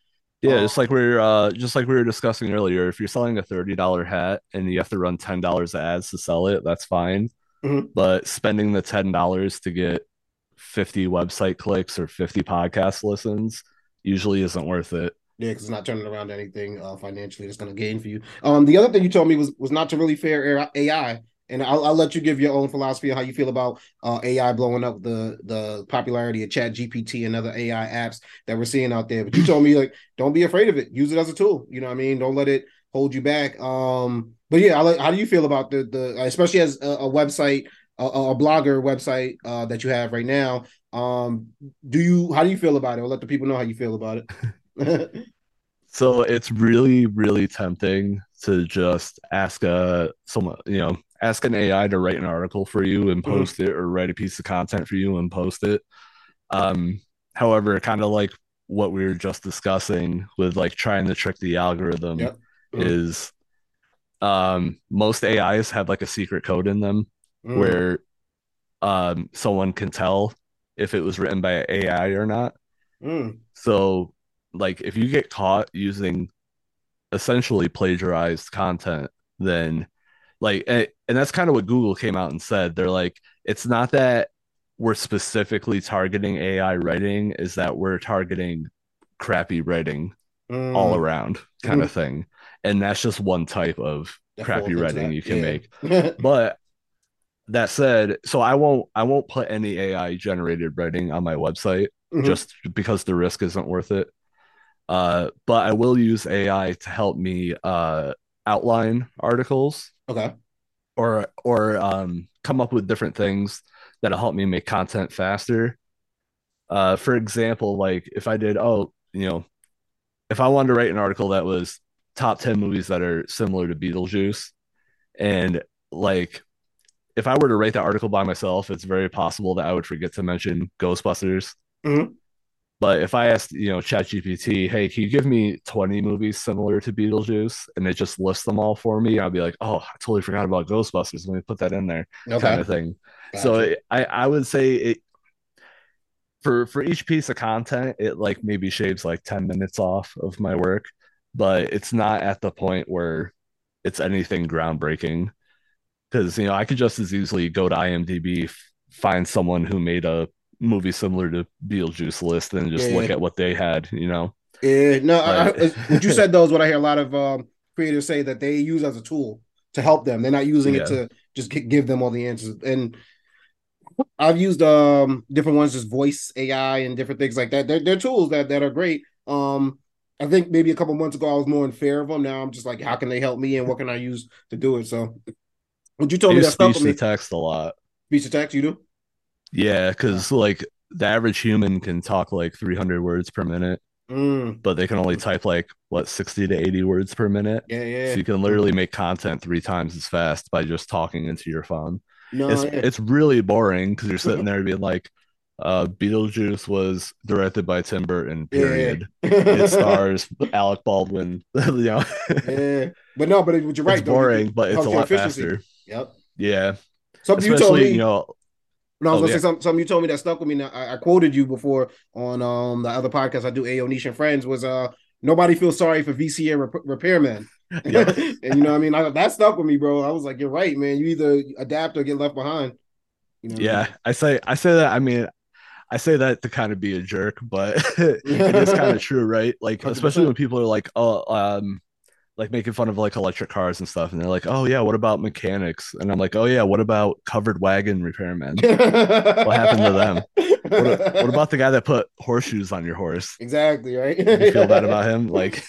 Yeah, just like we are uh just like we were discussing earlier, if you're selling a $30 hat and you have to run $10 ads to sell it, that's fine. Mhm. But spending the $10 to get 50 website clicks or 50 podcast listens usually isn't worth it. Yeah, because it's not turning around anything uh, financially that's going to gain for you. Um, the other thing you told me was was not to really fear AI, and I'll, I'll let you give your own philosophy on how you feel about uh, AI blowing up the the popularity of Chat GPT and other AI apps that we're seeing out there. But you told me like, don't be afraid of it. Use it as a tool. You know what I mean? Don't let it hold you back. Um, but yeah, I like, how do you feel about the the especially as a, a website, a, a blogger website uh, that you have right now? Um, do you how do you feel about it? I'll let the people know how you feel about it. So it's really, really tempting to just ask a someone, you know, ask an AI to write an article for you and Mhm. post it, or write a piece of content for you and post it. Um, however, kind of like what we were just discussing with like trying to trick the algorithm Yep. Mhm. is um most AIs have like a secret code in them Mm. where um someone can tell if it was written by AI or not. Mm. So, like, if you get caught using essentially plagiarized content, then, like, and, and that's kind of what Google came out and said. They're like, it's not that we're specifically targeting AI writing, is that we're targeting crappy writing Mm. all around kind of thing. And that's just one type of crappy writing that, you can yeah. make. But that said, so I won't I won't put any AI generated writing on my website Mhm. just because the risk isn't worth it. Uh, but I will use AI to help me uh, outline articles okay. or or um, come up with different things that'll help me make content faster. Uh, for example, like if I did, oh, you know, if I wanted to write an article that was top 10 movies that are similar to Beetlejuice, and like if I were to write that article by myself, it's very possible that I would forget to mention Ghostbusters. Mhm. But if I asked, you know, ChatGPT, hey, can you give me 20 movies similar to Beetlejuice? And it just lists them all for me, I'll be like, oh, I totally forgot about Ghostbusters. Let me put that in there, Okay. kind of thing. So it, I, I would say it for for each piece of content, it like maybe shaves like 10 minutes off of my work, but it's not at the point where it's anything groundbreaking. Because you know, I could just as easily go to IMDb, find someone who made a movie similar to Beetlejuice list and just look Yeah. at what they had, you know. Yeah, no, I, I, what you said though is what I hear a lot of um, creators say that they use as a tool to help them. They're not using it to just gi- give them all the answers. And I've used um different ones, just voice AI and different things like that. They're, they're tools that that are great. Um, I think maybe a couple months ago I was more in fear of them. Now I'm just like, how can they help me and what can I use to do it? So, what you told I me that stuck speech to me. text a lot. Speech to text, you do? Yeah, because like the average human can talk like 300 words per minute, Mm, but they can only type like what 60 to 80 words per minute. yeah, yeah. So you can literally make content three times as fast by just talking into your phone. no, It's yeah. it's really boring because you're sitting there being like, uh, Beetlejuice was directed by Tim Burton, Yeah. period. It stars Alec Baldwin. you know, yeah, but no, but it- you're right. it's though. boring, but it's a lot efficiency. faster. Yep. Yeah, Something you told me. you know, No, I was Oh, gonna yeah. say something, something you told me that stuck with me. Now I, I quoted you before on um the other podcast I do, Ayo Niche and Friends, was uh nobody feels sorry for VCR rep- repairman. Yeah. and you know, what I mean, I, that stuck with me, bro. I was like, you're right, man. You either adapt or get left behind. You know what I yeah. I say I say that. I mean, I say that to kind of be a jerk, but it is kind of true, right? Like, 100%. especially when people are like, "Oh, um, like making fun of like electric cars and stuff, and they're like, "Oh yeah, what about mechanics?" And I'm like, "Oh yeah, what about covered wagon repairmen? what happened to them? What, what, about the guy that put horseshoes on your horse? Exactly, right? you feel bad about him, like."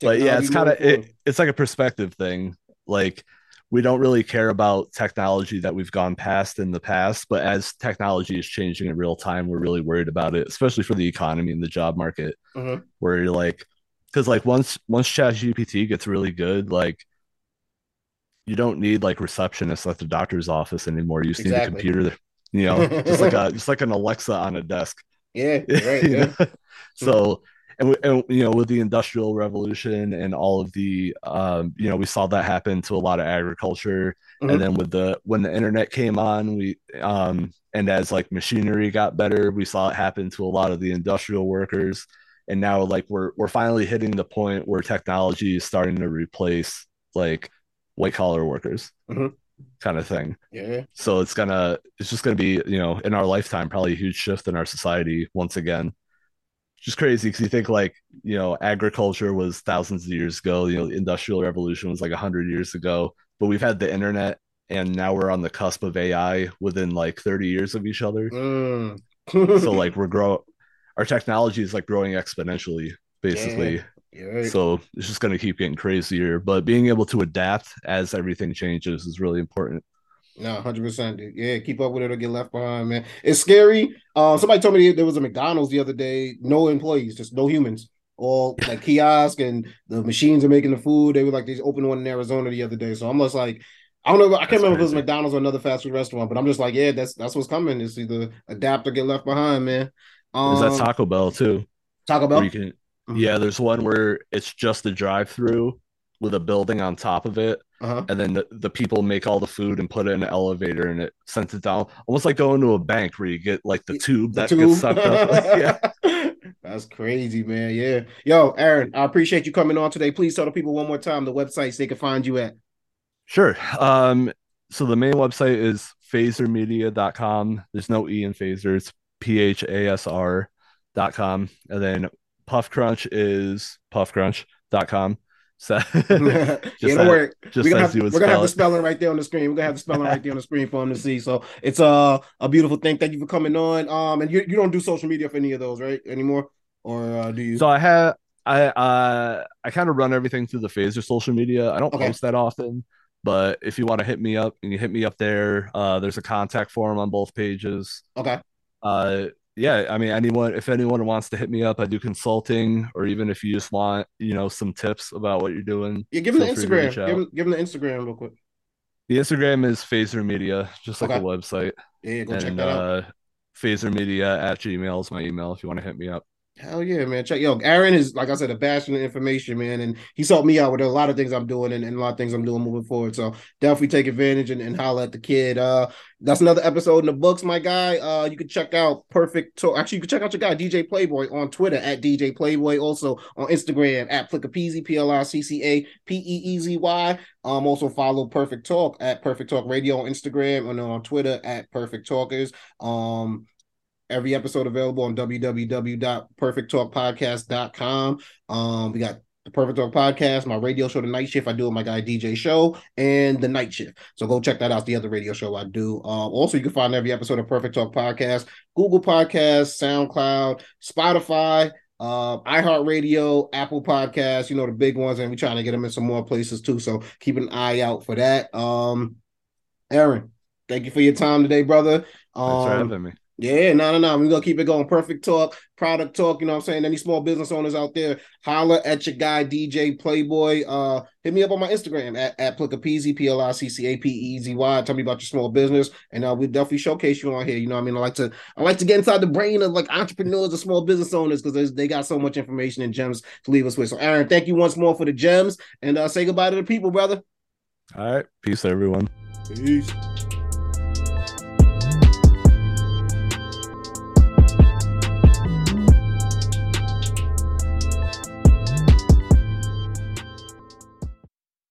but yeah, it's kind of it, it's like a perspective thing. Like we don't really care about technology that we've gone past in the past, but as technology is changing in real time, we're really worried about it, especially for the economy and the job market, Mhm. where you're like, because like once once Chat GPT gets really good, like you don't need like receptionists at the doctor's office anymore. You just need a computer, you know, just like a just like an Alexa on a desk. Yeah, right. Yeah. So, and, we- and you know, with the industrial revolution and all of the, um, you know, we saw that happen to a lot of agriculture. Mhm. And then with the when the internet came on, we um, and as like machinery got better, we saw it happen to a lot of the industrial workers. And now, like we're we're finally hitting the point where technology is starting to replace like white collar workers, Mhm. kind of thing. Yeah. So it's gonna it's just gonna be, you know, in our lifetime, probably a huge shift in our society once again. Just crazy because you think like, you know, agriculture was thousands of years ago, you know, the industrial revolution was like a hundred years ago, but we've had the internet and now we're on the cusp of AI within like 30 years of each other. Mm. So like we're grow our technology is like growing exponentially, basically. Right. So it's just gonna keep getting crazier. But being able to adapt as everything changes is really important. No, hundred percent. Yeah, keep up with it or get left behind, man. It's scary. Uh, somebody told me there was a McDonald's the other day, no employees, just no humans, all like kiosk, and the machines are making the food. They were like they opened one in Arizona the other day, so I'm just like, I don't know, I can't That's remember if it was. McDonald's or another fast food restaurant, but I'm just like, yeah, that's that's what's coming. It's either adapt or get left behind, man. Um, There's that Taco Bell too. Taco where Bell. you can Mhm. yeah there's one where it's just a drive-through with a building on top of it Uh-huh. and then the, the people make all the food and put it in an elevator and it sends it down almost like going to a bank where you get like the tube The that tube. gets sucked up yeah That's crazy, man. Yeah. Yo, Aaron, I appreciate you coming on today. Please tell the people one more time the websites they can find you at. sure um so the main website is phasrmedia.com there's no e in phaser it's p-h-a-s-r dot com and then puff crunch is puffcrunch.com so don't that- worry. just We're gonna, have, we're gonna have the spelling right there on the screen. We're gonna have the spelling right there on the screen for them to see. So it's uh, a beautiful thing. Thank you for coming on. Um, and you, you don't do social media for any of those, right? Anymore? Or uh, do you? So I have I uh I kind of run everything through the Phaser social media. I don't Okay. post that often, but if you want to hit me up, and you hit me up there. Uh there's a contact form on both pages. okay. Uh yeah, I mean anyone if anyone wants to hit me up, I do consulting or even if you just want, you know, some tips about what you're doing. Yeah, give them the feel free to Instagram. Give them, give them the Instagram real quick. The Instagram is Phaser Media, just like Okay. the website. Yeah, go check And that out. uh Phaser Media at Gmail is my email if you want to hit me up. Hell yeah, man. Check yo, Aaron is like I said, a bastion of information, man. And he's helped me out with a lot of things I'm doing and, and a lot of things I'm doing moving forward. So definitely take advantage and, and holler at the kid. Uh that's another episode in the books, my guy. Uh you can check out Perfect Talk. Actually, you can check out your guy, DJ Playboy, on Twitter at DJ Playboy, also on Instagram at Pliccapeezy, P-L-R-C-C-A-P-E-E-Z-Y. Um, also follow Perfect Talk at Perfect Talk Radio on Instagram and on Twitter at Perfect Talkers. Um every episode available on www.perfecttalkpodcast.com. Um, we got the Perfect Talk Podcast, my radio show, The Night Shift. I do with my guy DJ Show, and The Night Shift. So go check that out. The other radio show I do. Um, also, you can find every episode of Perfect Talk Podcast, Google Podcasts, SoundCloud, Spotify. Uh, iHeartRadio, Apple Podcasts, you know the big ones, and we're trying to get them in some more places too. So keep an eye out for that. Um, Aaron, thank you for your time today, brother. Thanks for Um, having me. Yeah, no, no, no. We're gonna keep it going. Perfect talk, product talk. You know what I'm saying? Any small business owners out there, holler at your guy DJ Playboy. Uh hit me up on my Instagram at, at Pliccapeezy, P-L-I-C-C-A-P-E-Z-Y. Tell me about your small business. And uh we'll definitely showcase you on here. You know what I mean? I like to I like to get inside the brain of like entrepreneurs and small business owners because they got so much information and gems to leave us with. So Aaron, thank you once more for the gems and uh say goodbye to the people, brother. All right. Peace everyone. Peace.